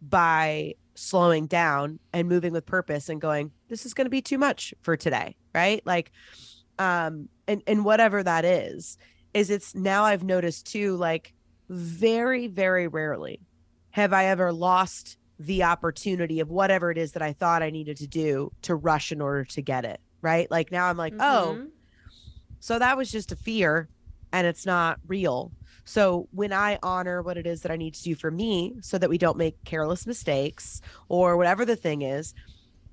C: by slowing down and moving with purpose and going, this is going to be too much for today, right? Like, um, and and whatever that is, is it's now I've noticed too, like, very very rarely have I ever lost the opportunity of whatever it is that I thought I needed to do to rush in order to get it, right? Like now I'm like, oh,
D: Mhm.
C: so that was just a fear and it's not real. So when I honor what it is that I need to do for me so that we don't make careless mistakes or whatever the thing is,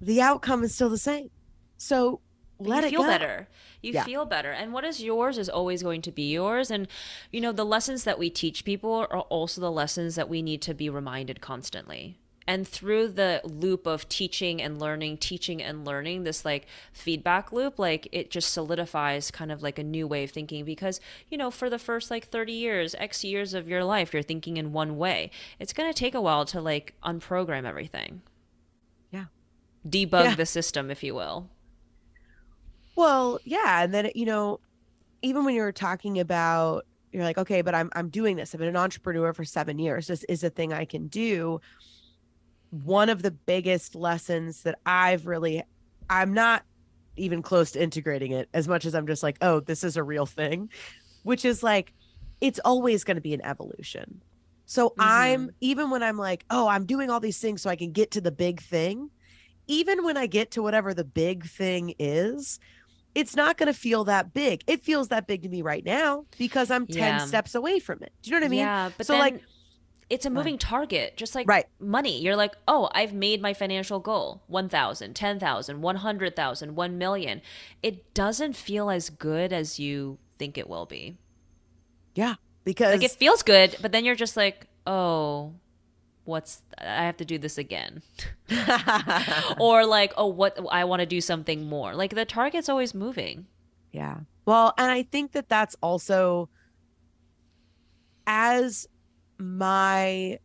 C: the outcome is still the same. So let
D: you feel
C: go.
D: better. You
C: Yeah.
D: feel better. And what is yours is always going to be yours. And, you know, the lessons that we teach people are also the lessons that we need to be reminded constantly. And through the loop of teaching and learning, teaching and learning, this like feedback loop, like it just solidifies kind of like a new way of thinking because, you know, for the first like 30 years, X years of your life, you're thinking in one way. It's going to take a while to like unprogram everything.
C: Yeah.
D: Debug
C: Yeah.
D: the system, if you will.
C: Well, yeah, and then you know, even when you're talking about you're like, okay, but I'm I'm doing this. I've been an entrepreneur for 7 years. This is a thing I can do. One of the biggest lessons that I've really I'm not even close to integrating it as much as I'm just like, oh, this is a real thing, which is like it's always going to be an evolution. So I'm mm-hmm. even when I'm like, oh, I'm doing all these things so I can get to the big thing, even when I get to whatever the big thing is, it's not going to feel that big. It feels that big to me right now because I'm 10
D: Yeah.
C: steps away from it. Do you know what I mean?
D: Yeah, but
C: so
D: then
C: like
D: it's a moving target, just like
C: Right.
D: money. You're like, oh, I've made my financial goal 1,000, 10,000, 100,000, 1 million. It doesn't feel as good as you think it will be.
C: yeah, because
D: Like it feels good, but then you're just like, oh, what's, I have to do this again. <laughs> or like, oh, what, I want to do something more. Like the target's always moving.
C: Yeah. Well, and I think that that's also as my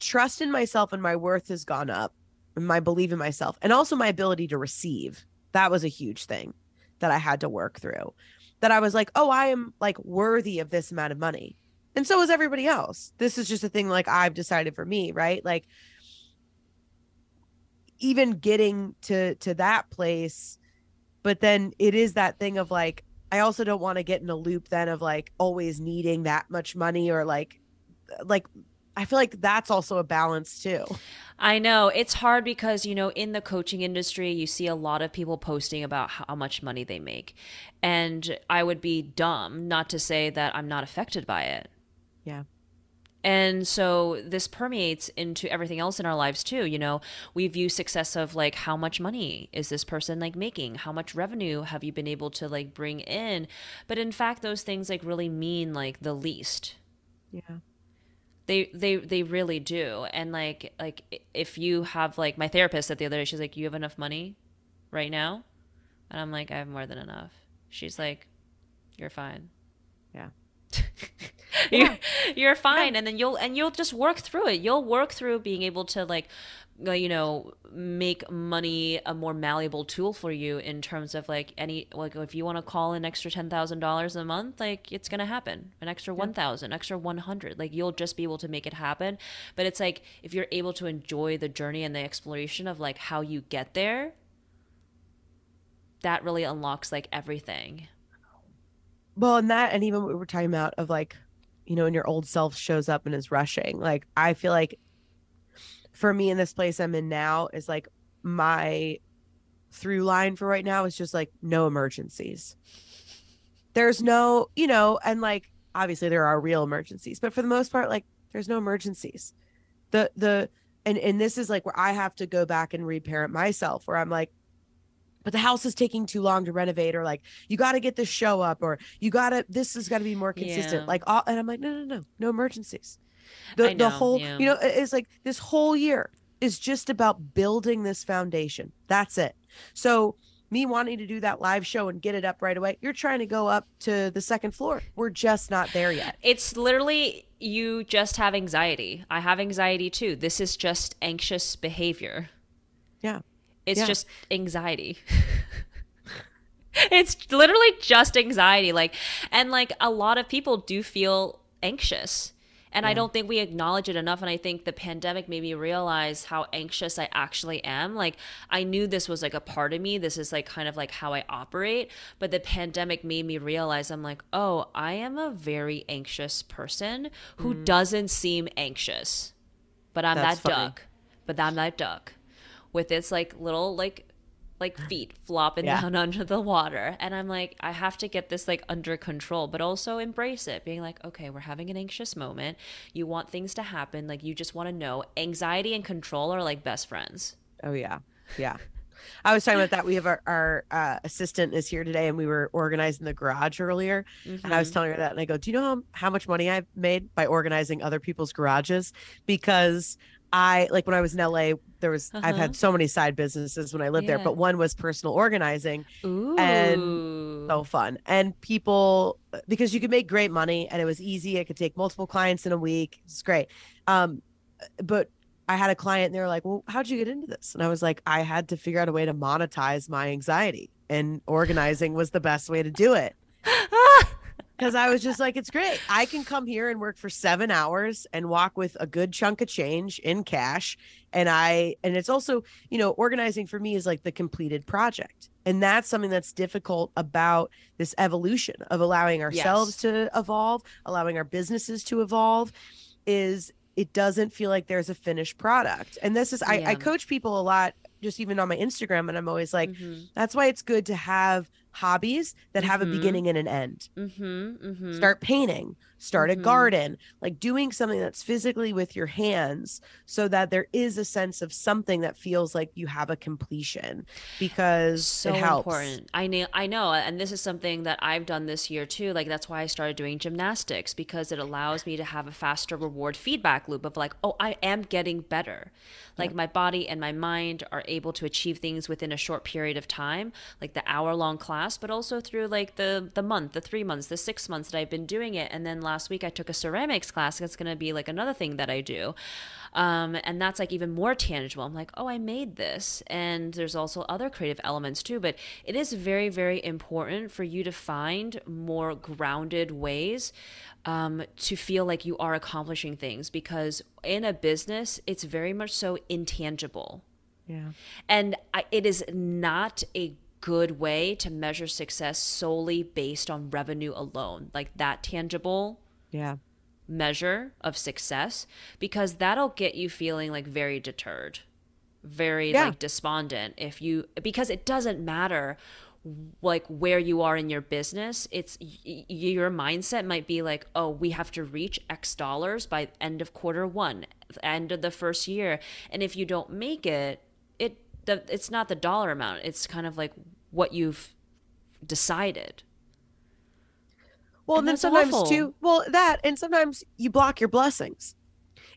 C: trust in myself and my worth has gone up, and my belief in myself, and also my ability to receive That was a huge thing that I had to work through. That I was like, oh, I am like worthy of this amount of money. And so is everybody else. This is just a thing like I've decided for me, right? Like even getting to to that place, but then it is that thing of like I also don't want to get in a loop then of like always needing that much money or like like I feel like that's also a balance too.
D: I know it's hard because, you know, in the coaching industry, you see a lot of people posting about how much money they make. And I would be dumb not to say that I'm not affected by it.
C: Yeah.
D: And so this permeates into everything else in our lives too. You know, we view success of like how much money is this person like making? How much revenue have you been able to like bring in? But in fact, those things like really mean like the least.
C: Yeah.
D: They they they really do. And like like if you have like my therapist said the other day, she's like, You have enough money right now? And I'm like, I have more than enough. She's like, You're fine.
C: Yeah. <laughs> <laughs>
D: you're, you're fine. And then you'll and you'll just work through it. You'll work through being able to like uh, you know make money a more malleable tool for you in terms of like any like if you want to call an extra $10,000 a month like it's going to happen. An extra 1000 extra 100 like you'll just be able to make it happen. But it's like if you're able to enjoy the journey and the exploration of like how you get there that really unlocks like everything.
C: Well and that and even what we were talking about of like you know, when your old self shows up and is rushing. Like I feel like for me in this place I'm in now is like my through line for right now is just like no emergencies. There's no, you know, and like obviously there are real emergencies, but for the most part, like there's no emergencies. The the and and this is like where I have to go back and reparent myself where I'm like, but the house is taking too long to renovate or like you got to get this show up or you got to this has got to be more consistent
D: Yeah.
C: like all and i'm like no no no no emergencies the
D: I
C: the whole
D: yeah.
C: you know it's like this whole year is just about building this foundation that's it so me wanting to do that live show and get it up right away you're trying to go up to the second floor we're just not there yet
D: It's literally you just have anxiety. I have anxiety too. This is just anxious behavior.
C: yeah
D: It's
C: Yeah.
D: just anxiety. <laughs> it's literally just anxiety like and like a lot of people do feel anxious. And I don't think we acknowledge it enough. And I think the pandemic made me realize how anxious I actually am. Like, I knew this was like a part of me. This is like kind of like how I operate. But the pandemic made me realize I'm like, oh, I am a very anxious person who mm-hmm. doesn't seem anxious. But I'm
C: That's
D: that
C: funny.
D: duck. But I'm that duck with its like little like like feet flopping
C: Yeah.
D: down <laughs> under the water and i'm like i have to get this like under control but also embrace it being like okay we're having an anxious moment you want things to happen like you just want to know anxiety and control are like best friends
C: Oh yeah, yeah. <laughs> I was talking about that. We have our, our uh, assistant is here today, and we were organizing the garage earlier. And I was
D: Mhm.
C: telling her that, and I go, "Do you know how, how much money I've made by organizing other people's garages? Because I like when I was in LA, there was I've
D: Uh-huh.
C: had so many side businesses when I lived there, but one was personal organizing,
D: Ooh.
C: and so fun. And people because you could make great money, and it was easy. I could take multiple clients in a week. It's great. Um, but I had a client and they were like, Well, how'd you get into this? And I was like, I had to figure out a way to monetize my anxiety, and organizing was the best way to do it. <laughs> Because I was just like, It's great. I can come here and work for seven hours and walk with a good chunk of change in cash. And I, and it's also, you know, organizing for me is like the completed project. And that's something that's difficult about this evolution of allowing ourselves
D: Yes.
C: to evolve, allowing our businesses to evolve is it doesn't feel like there's a finished product. And this is I, I coach people a lot, just even on my Instagram, and I'm always like,
D: Mhm.
C: that's why it's good to have hobbies that have
D: Mhm.
C: a beginning and an end.
D: Mhm. Mhm.
C: Start painting, start a
D: Mhm.
C: garden, like doing something that's physically with your hands so that there is a sense of something that feels like you have a completion because
D: so
C: it helps.
D: important. I know, I know, and this is something that I've done this year too. Like that's why I started doing gymnastics because it allows me to have a faster reward feedback loop of like, oh, I am getting better. Like my body and my mind are able to achieve things within a short period of time. Like the hour long class but also through like the the month, the three months, the six months that I've been doing it. And then last week I took a ceramics class. That's going to be like another thing that I do. Um, and that's like even more tangible. I'm like, oh, I made this. And there's also other creative elements too. But it is very, very important for you to find more grounded ways um, to feel like you are accomplishing things because in a business, it's very much so intangible.
C: Yeah.
D: And I, it is not a good way to measure success solely based on revenue alone, like that tangible.
C: Yeah
D: measure of success because that'll get you feeling like very deterred very
C: Yeah.
D: like despondent if you because it doesn't matter like where you are in your business it's y- your mindset might be like oh we have to reach x dollars by end of quarter 1 end of the first year and if you don't make it the, it's not the dollar amount it's kind of like what you've decided
C: Well,
D: And
C: and then sometimes
D: awful.
C: too. Well, that and sometimes you block your blessings.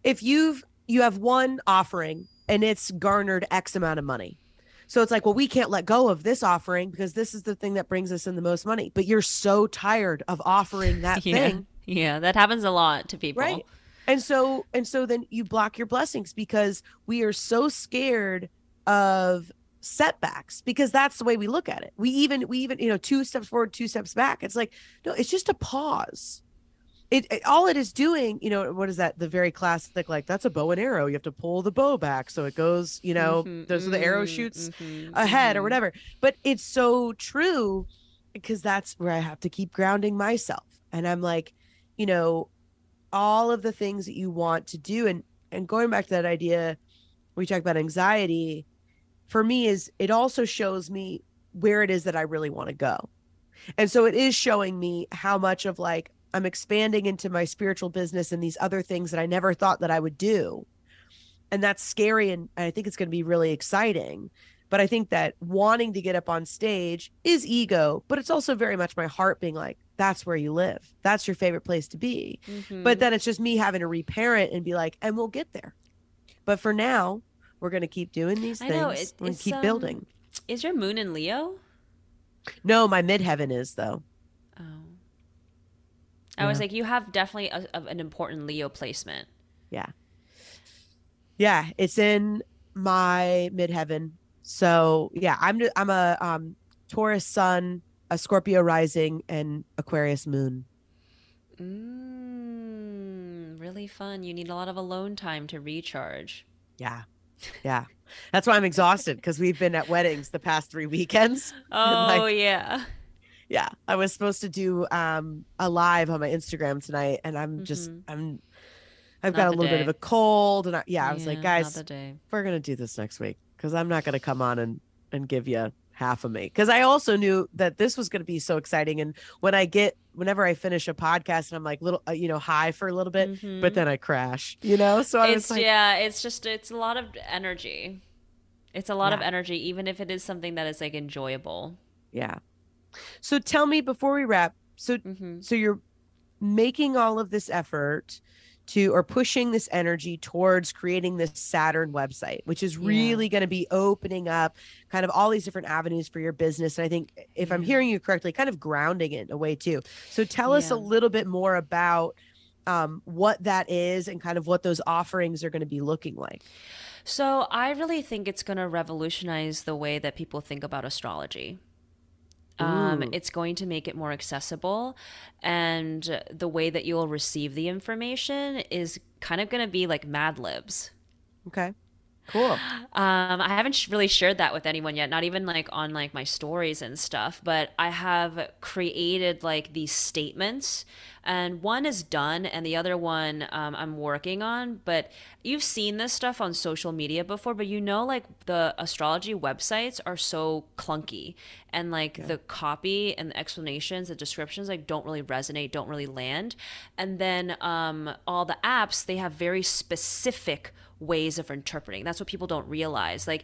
C: If you've you have one offering and it's garnered X amount of money, so it's like, well, we can't let go of this offering because this is the thing that brings us in the most money. But you're so tired of offering that <laughs>
D: yeah
C: thing,
D: yeah that happens a lot to people
C: right? And so and so then you block your blessings because we are so scared of setbacks because that's the way we look at it. We even we even you know two steps forward, two steps back. It's like no, it's just a pause. It, it all it is doing, you know, what is that? The very classic like that's a bow and arrow. You have to pull the bow back so it goes, you know,
D: Mhm,
C: those are the arrow
D: mhm,
C: shoots
D: mhm,
C: ahead or
D: mhm.
C: whatever. But it's so true because that's where I have to keep grounding myself. And I'm like, you know, all of the things that you want to do and and going back to that idea we talk about anxiety for me is it also shows me where it is that I really want to go. And so it is showing me how much of like I'm expanding into my spiritual business and these other things that I never thought that I would do. And that's scary and I think it's going to be really exciting. But I think that wanting to get up on stage is ego, but it's also very much my heart being like, that's where you live. That's your favorite place to be.
D: Mhm.
C: But then it's just me having to reparent and be like, and we'll get there. But for now, we're going to keep doing these
D: I
C: things.
D: know,
C: we're going to keep
D: um,
C: building.
D: is your moon in Leo?
C: No, my midheaven is though.
D: Oh. I was like, you have definitely a, a- an important Leo placement.
C: Yeah. Yeah, it's in my midheaven. So yeah, I'm I'm a um Taurus sun, a Scorpio rising, and Aquarius moon.
D: Mm, really fun. You need a lot of alone time to recharge.
C: Yeah. Yeah. That's why I'm exhausted because we've been at weddings the past three weekends. <laughs>
D: Oh
C: like-
D: yeah.
C: Yeah. I was supposed to do um a live on my Instagram tonight and I'm just
D: Mhm.
C: I'm I've
D: Not
C: got a little bit of a cold and I, yeah, I was like, guys, we're gonna do this next week because I'm not gonna come on and and give you half of me because I also knew that this was gonna be so exciting. And when I get whenever I finish a podcast and I'm like little uh, you know high for a little bit, but
D: Mhm.
C: then I crash, you know. So I was
D: it's
C: like,
D: yeah, it's just it's a lot of energy. It's a lot of energy, even if it is something that is like enjoyable.
C: yeah. So tell me before we wrap. So
D: hmm
C: so you're making all of this effort to or pushing this energy towards creating this Saturn website, which is
D: Yeah.
C: really going to be opening up kind of all these different avenues for your business. And I think if I'm hearing you correctly, kind of grounding it in a way too. So tell us a little bit more about um, what that is and kind of what those offerings are going to be looking like.
D: So I really think it's going to revolutionize the way that people think about astrology. Um, it's going to make it more accessible, and the way that you'll receive the information is kind of going to be like Mad Libs.
C: Okay. Cool.
D: Um, I haven't really shared that with anyone yet, not even like on like my stories and stuff, but I have created like these statements and one is done and the other one um, I'm working on, but you've seen this stuff on social media before, but you know, like the astrology websites are so clunky and like the copy and the explanations, the descriptions like don't really resonate, don't really land. And then um, all the apps, they have very specific ways of interpreting. That's what people don't realize. Like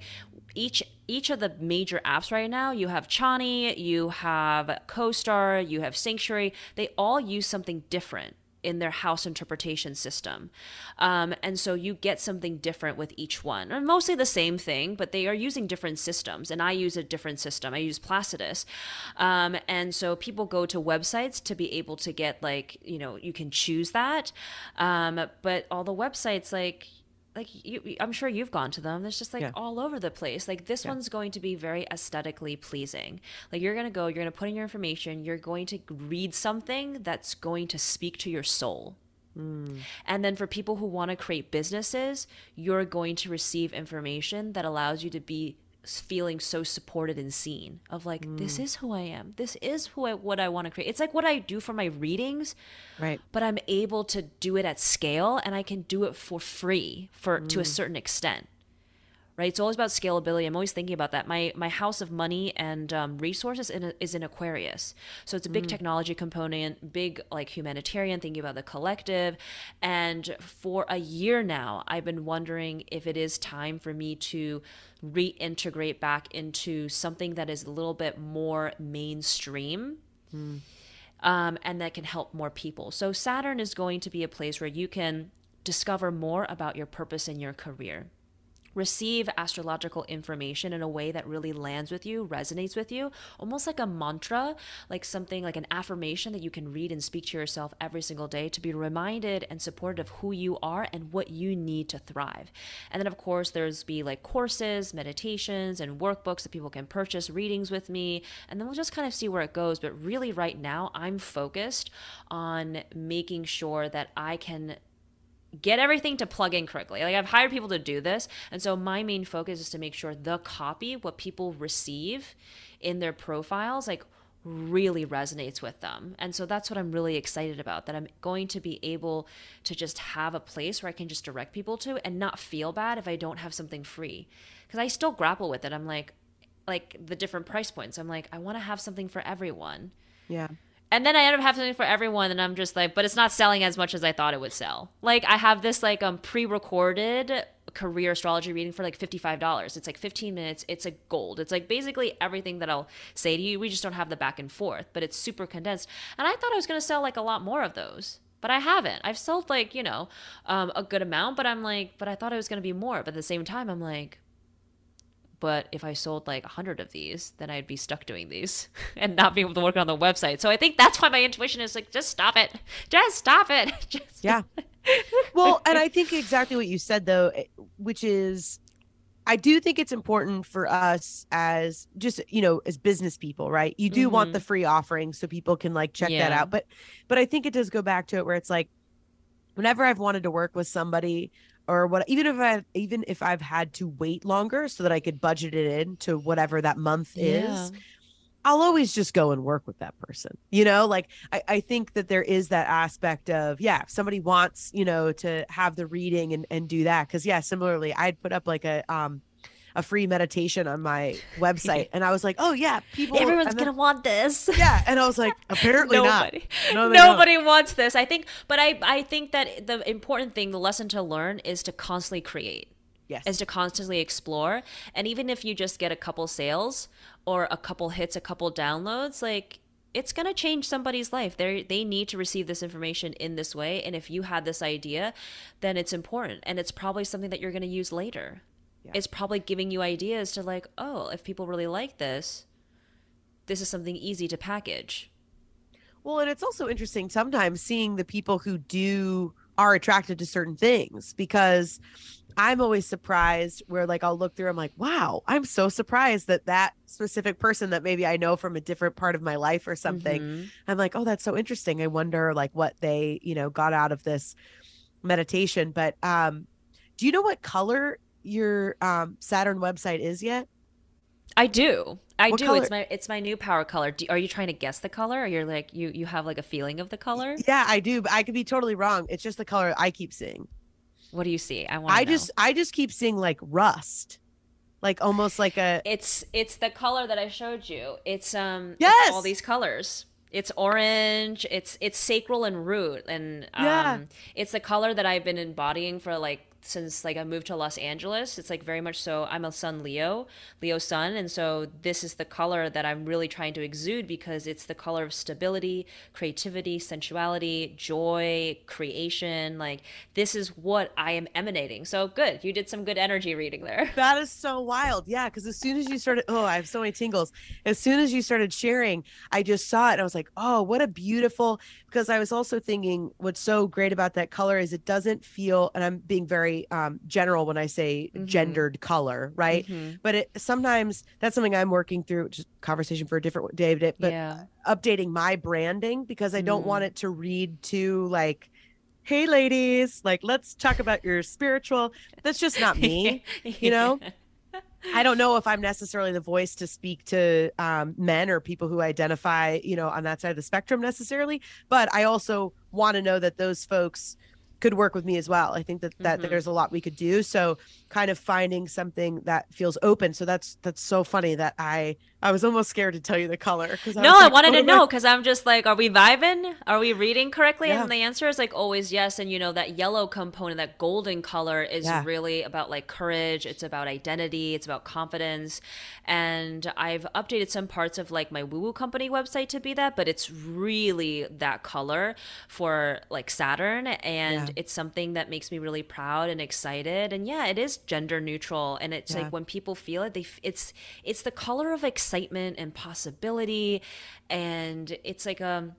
D: each each of the major apps right now, you have Chani, you have CoStar, you have Sanctuary. They all use something different. in their house interpretation system. Um, and so you get something different with each one. And mostly the same thing, but they are using different systems. And I use a different system. I use Placidus. Um, and so people go to websites to be able to get, like, you know, you can choose that. Um, but all the websites, like, like you, I'm sure you've gone to them. There's just like
C: Yeah.
D: all over the place. Like this
C: Yeah.
D: one's going to be very aesthetically pleasing. Like you're gonna go, you're gonna put in your information, you're going to read something that's going to speak to your soul. Hmm. And then for people who want to create businesses, you're going to receive information that allows you to be feeling so supported and seen of like this mm. is who I am. This is who I what I want to create. It's like what I do for my readings
C: Right.
D: but I'm able to do it at scale and I can do it for free for to a mm. certain extent. Right? It's always about scalability. I'm always thinking about that. My my house of money and um, resources in a, is in Aquarius, so it's a big technology component, big like humanitarian, thinking about the collective. And for a year now, I've been wondering if it is time for me to reintegrate back into something that is a little bit more mainstream um, and that can help more people. So, Saturn is going to be a place where you can discover more about your purpose in your career. Receive astrological information in a way that really lands with you, resonates with you, almost like a mantra, like something like an affirmation that you can read and speak to yourself every single day to be reminded and supported of who you are and what you need to thrive. And then, of course, there's be like courses, meditations, and workbooks that people can purchase, readings with me, and then we'll just kind of see where it goes. But really, right now, I'm focused on making sure that I can get everything to plug in correctly. Like I've hired people to do this, and so my main focus is to make sure the copy, what people receive in their profiles, like really resonates with them. And so that's what I'm really excited about that I'm going to be able to just have a place where I can just direct people to and not feel bad if I don't have something free. Cuz I still grapple with it. I'm like like the different price points. I'm like I want to have something for everyone.
C: Yeah.
D: And then I end up having something for everyone, and I'm just like, but it's not selling as much as I thought it would sell. Like I have this like um pre-recorded career astrology reading for like $55. It's like 15 minutes. It's a gold. It's like basically everything that I'll say to you. We just don't have the back and forth, but it's super condensed. And I thought I was going to sell like a lot more of those. But I haven't. I've sold like, you know, um, a good amount, but I'm like, but I thought it was going to be more. But at the same time, I'm like, but if I sold like 100 of these, then I'd be stuck doing these <laughs> and not be able to work on the website. So I think that's why my intuition is like, just stop it. Just stop it. <laughs> Just
C: Yeah. <laughs> well, and I think exactly what you said though, eh, which is I do think it's important for us as just, you know, as business people, right? You do want
D: Mhm.
C: the free offering so people can like check that out. But but I think it does go back to it where it's like whenever I've wanted to work with somebody or what even if I even if I've had to wait longer so that I could budget it in to whatever that month is, I'll always just go and work with that person. You know, like I, I think that there is that aspect of, yeah, if somebody wants, you know, to have the reading and, and do that. Cause yeah, similarly, I'd put up like a um a free meditation on my <laughs> website and I was like, oh yeah, people
D: Everyone's
C: then-
D: to want this. <laughs>
C: Yeah. And I was like, apparently
D: Nobody.
C: not. No, they don't.
D: Nobody wants this. I think, but I, I think that the important thing, the lesson to learn is to constantly create.
C: Yes.
D: is to constantly explore. And even if you just get a couple sales or a couple hits, a couple downloads, like it's going to change somebody's life. They they need to receive this information in this way, and if you had this idea, then it's important and it's probably something that you're going to use later.
C: Yeah.
D: It's probably giving you ideas to like, oh, if people really like this, this is something easy to package.
C: Well, and it's also interesting sometimes seeing the people who do are attracted to certain things because I'm always surprised where like I'll look through I'm like, wow, I'm so surprised that that specific person that maybe I know from a different part of my life or something.
D: Mhm.
C: I'm like, oh, that's so interesting. I wonder like what they, you know, got out of this meditation. But um do you know what color your um Saturn website is yet?
D: I do. I
C: What
D: do.
C: color-
D: It's my it's my new power color. Do, are you trying to guess the color? Or you're like you you have like a feeling of the color?
C: Yeah, I do, but I could be totally wrong. It's just the color I keep seeing.
D: What do you see? I want.
C: I just I just keep seeing like rust. Like almost like a
D: It's it's the color that I showed you. It's um it's
C: Yes!
D: all these colors. It's orange. It's it's sacral and root, and um,
C: Yeah.
D: it's the color that I've been embodying for like since like I moved to Los Angeles, it's like very much so I'm a sun Leo, Leo sun, and so this is the color that I'm really trying to exude because it's the color of stability, creativity, sensuality, joy, creation. Like this is what I am emanating. So good, you did some good energy reading there. <laughs>
C: That is so wild. Yeah, because as soon as you started, oh, I have so many tingles. As soon as you started sharing, I just saw it. I was like, oh, what a beautiful. Because I was also thinking, what's so great about that color is it doesn't feel, and I'm being very um, general when I say
D: Mhm.
C: gendered color, right?
D: Mhm.
C: But it sometimes that's something I'm working through. Just conversation for a different day, but
D: yeah.
C: updating my branding because I don't
D: Mm.
C: want it to read too like, hey ladies, like let's talk about your spiritual. That's just not <laughs> me. <laughs> you know? I don't know if I'm necessarily the voice to speak to um, men or people who identify, you know, on that side of the spectrum necessarily. But I also want to know that those folks could work with me as well. I think that that
D: Mhm.
C: there's a lot we could do. So kind of finding something that feels open. So that's that's so funny that I I was almost scared to tell you the color because
D: No, I wanted to know because I'm just like, are we vibing? Are we reading correctly?
C: Yeah.
D: And the answer is like always yes. And you know, that yellow component, that golden color is
C: Yeah.
D: really about like courage. It's about identity. It's about confidence. And I've updated some parts of like my woo woo company website to be that, but it's really that color for like Saturn. And
C: Yeah.
D: it's something that makes me really proud and excited. And yeah, it is gender neutral. And it's like when people feel it, they, it's, it's the color of excitement and possibility. And it's like a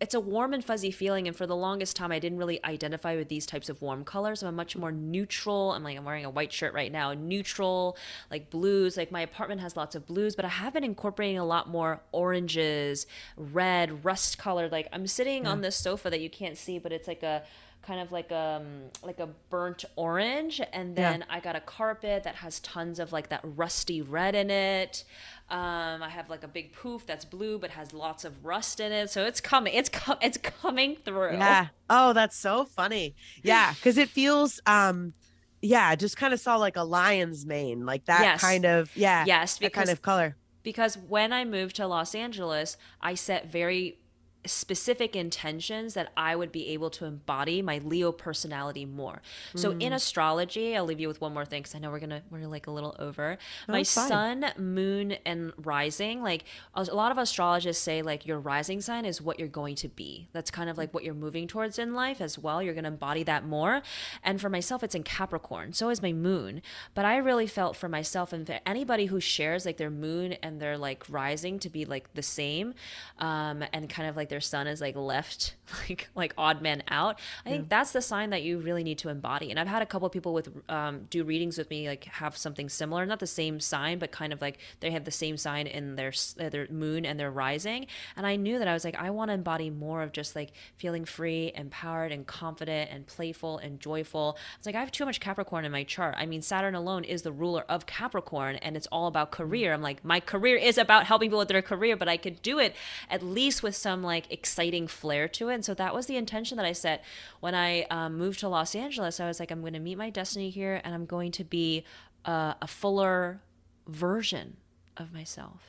D: it's a warm and fuzzy feeling. And for the longest time i didn't really identify with these types of warm colors. I'm a much more neutral. I'm like i'm wearing a white shirt right now neutral like blues. Like my apartment has lots of blues but i have been incorporating a lot more oranges red rust colored. Like i'm sitting on this sofa that you can't see but it's like a kind of like um like a burnt orange and
C: Yeah.
D: then I got a carpet that has tons of like that rusty red in it. Um, I have like a big poof that's blue but has lots of rust in it. So it's coming. It's com- it's coming through.
C: Yeah. Oh, that's so funny. Yeah, because it feels um yeah, just kind of saw like a lion's mane, like that
D: Yes.
C: kind of yeah,
D: Yes,
C: that
D: because
C: kind of color.
D: because when I moved to Los Angeles, I set very specific intentions that I would be able to embody my Leo personality more. So
C: Mm.
D: in astrology, I'll leave you with one more thing because I know we're gonna we're like a little over.
C: No,
D: my sun, moon, and rising. Like a a lot of astrologists say, like your rising sign is what you're going to be. That's kind of like what you're moving towards in life as well. You're gonna embody that more. And for myself, it's in Capricorn. So is my moon. But I really felt for myself and for anybody who shares like their moon and their like rising to be like the same, um, and kind of like their sun is like left <laughs> like like odd man out. I think that's the sign that you really need to embody. And I've had a couple of people with um, do readings with me like have something similar, not the same sign, but kind of like they have the same sign in their uh, their moon and their rising. And I knew that I was like I want to embody more of just like feeling free, empowered, and confident, and playful and joyful. It's like I have too much Capricorn in my chart. I mean, Saturn alone is the ruler of Capricorn, and it's all about career. I'm like my career is about helping people with their career, but I could do it at least with some like exciting flair to it. And so that was the intention that I set when I um, moved to Los Angeles. I was like, I'm going to meet my destiny here, and I'm going to be uh, a fuller version of myself.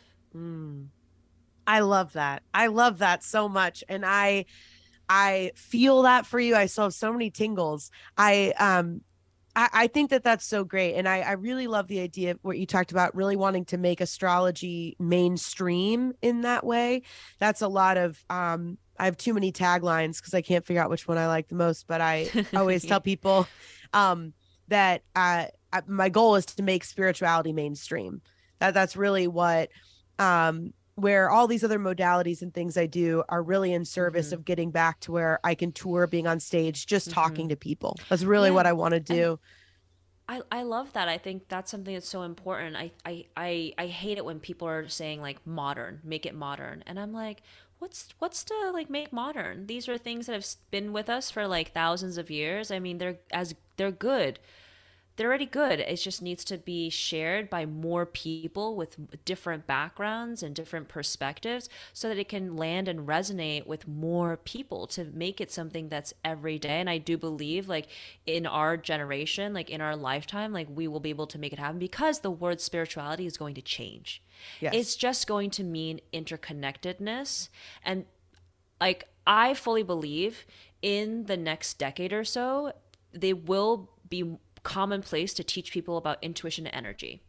C: I love that. I love that so much. And I I feel that for you. I still have so many tingles. I um I, I think that that's so great. And I, I really love the idea of what you talked about, really wanting to make astrology mainstream in that way. That's a lot of um I have too many taglines because I can't figure out which one I like the most, but I always tell <laughs> people um that uh I, my goal is to make spirituality mainstream. That that's really what um where all these other modalities and things I do are really in service
D: Mhm.
C: of getting back to where I can tour being on stage, just
D: Mhm.
C: talking to people. That's really
D: Yeah,
C: what I want to do.
D: I, I love that. I think that's something that's so important. I, I, I, I hate it when people are saying like modern, make it modern. And I'm like, what's what's to like make modern? These are things that have been with us for like thousands of years. I mean, they're as they're good. They're already good. It just needs to be shared by more people with different backgrounds and different perspectives so that it can land and resonate with more people to make it something that's every day. And I do believe like in our generation, like in our lifetime, like we will be able to make it happen because the word spirituality is going to change.
C: Yes.
D: It's just going to mean interconnectedness and like I fully believe in the next decade or so, they will be commonplace to teach people about intuition and energy.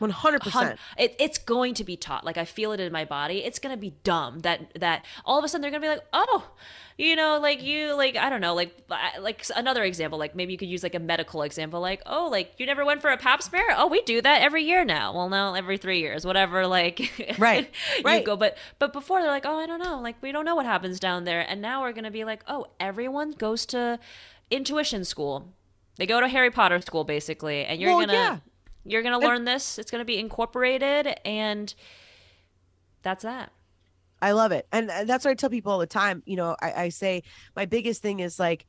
C: 100%.
D: It, it's going to be taught. Like I feel it in my body. It's going to be dumb that that all of a sudden they're going to be like, "Oh, you know, like you like I don't know, like like another example, like maybe you could use like a medical example like, "Oh, like you never went for a pap smear? Oh, we do that every year now." Well, now every 3 years, whatever like
C: Right. <laughs> right.
D: you go but but before they're like, "Oh, I don't know. Like we don't know what happens down there." And now we're going to be like, "Oh, everyone goes to intuition school." They go to Harry Potter school basically, and you're
C: Well,
D: going to
C: yeah.
D: you're to learn this. It's going to be incorporated and that's that.
C: I love it. And and that's what I tell people all the time. You know, I, I say my biggest thing is like,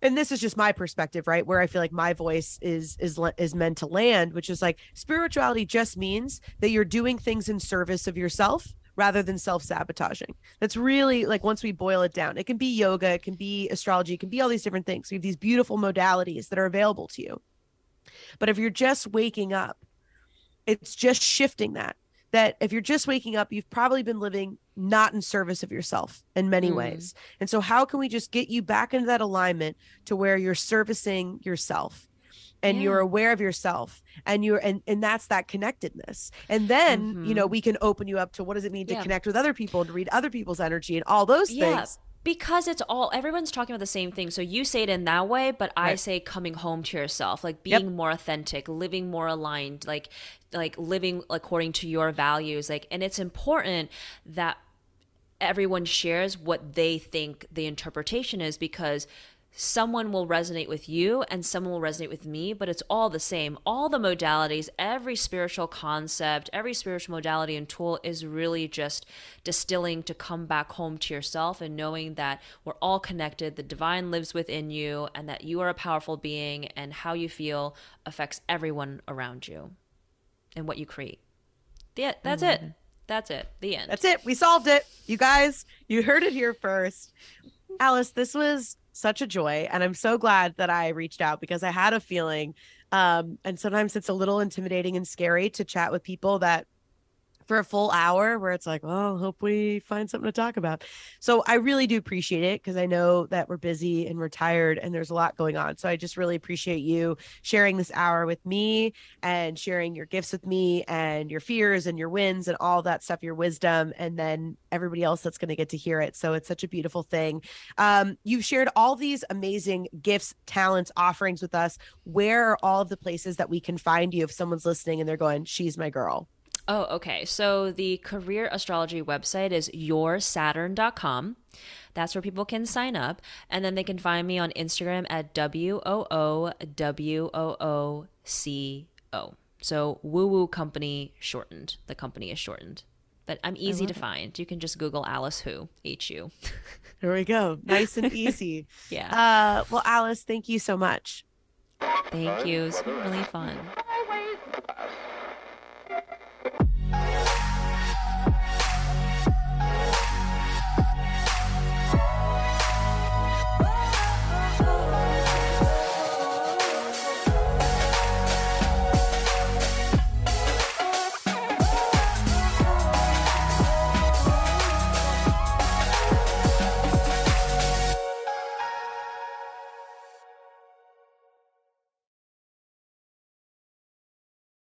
C: and this is just my perspective, right? Where I feel like my voice is is is meant to land, which is like spirituality just means that you're doing things in service of yourself rather than self-sabotaging. That's really like once we boil it down, it can be yoga, it can be astrology, it can be all these different things. We have these beautiful modalities that are available to you. But if you're just waking up, it's just shifting that. That if you're just waking up, you've probably been living not in service of yourself in many
D: Mm.
C: ways. And so, how can we just get you back into that alignment to where you're servicing yourself? And
D: Yeah.
C: you're aware of yourself and you're and and that's that connectedness and then you know we can open you up to what does it mean to
D: Mm-hmm. Yeah.
C: connect with other people and to read other people's energy and all those
D: Yeah.
C: things
D: Because it's all everyone's talking about the same thing. So you say it in that way, but I say coming home to yourself, like
C: Yep.
D: being more authentic, living more aligned, like like living according to your values. Like and it's important that everyone shares what they think the interpretation is because someone will resonate with you and someone will resonate with me, but it's all the same. All the modalities, every spiritual concept, every spiritual modality and tool is really just distilling to come back home to yourself and knowing that we're all connected, the divine lives within you, and that you are a powerful being, and how you feel affects everyone around you and what you create. Yeah, that's it. Mm-hmm. That's it. The end.
C: That's it. We solved it. You guys, you heard it here first. Alice, this was such a joy. And I'm so glad that I reached out because I had a feeling. Um, and sometimes it's a little intimidating and scary to chat with people that for a full hour where it's like, well, hope we find something to talk about. So I really do appreciate it because I know that we're busy and we're tired and there's a lot going on. So I just really appreciate you sharing this hour with me and sharing your gifts with me and your fears and your wins and all that stuff, your wisdom, and then everybody else that's going to get to hear it. So it's such a beautiful thing. Um, you've shared all these amazing gifts, talents, offerings with us. Where are all of the places that we can find you if someone's listening and they're going, she's my girl?
D: Oh, okay. So the career astrology website is yoursaturn.com. That's where people can sign up. And then they can find me on Instagram at W O O W O O C O. So Woo Woo Company shortened. The company is shortened. But I'm easy to find. You can just Google Alice Hu, H U. <laughs>
C: There we go. Nice and easy. <laughs>
D: Yeah.
C: Uh, well, Alice, thank you so much.
D: Thank you. It's been really fun.
A: Always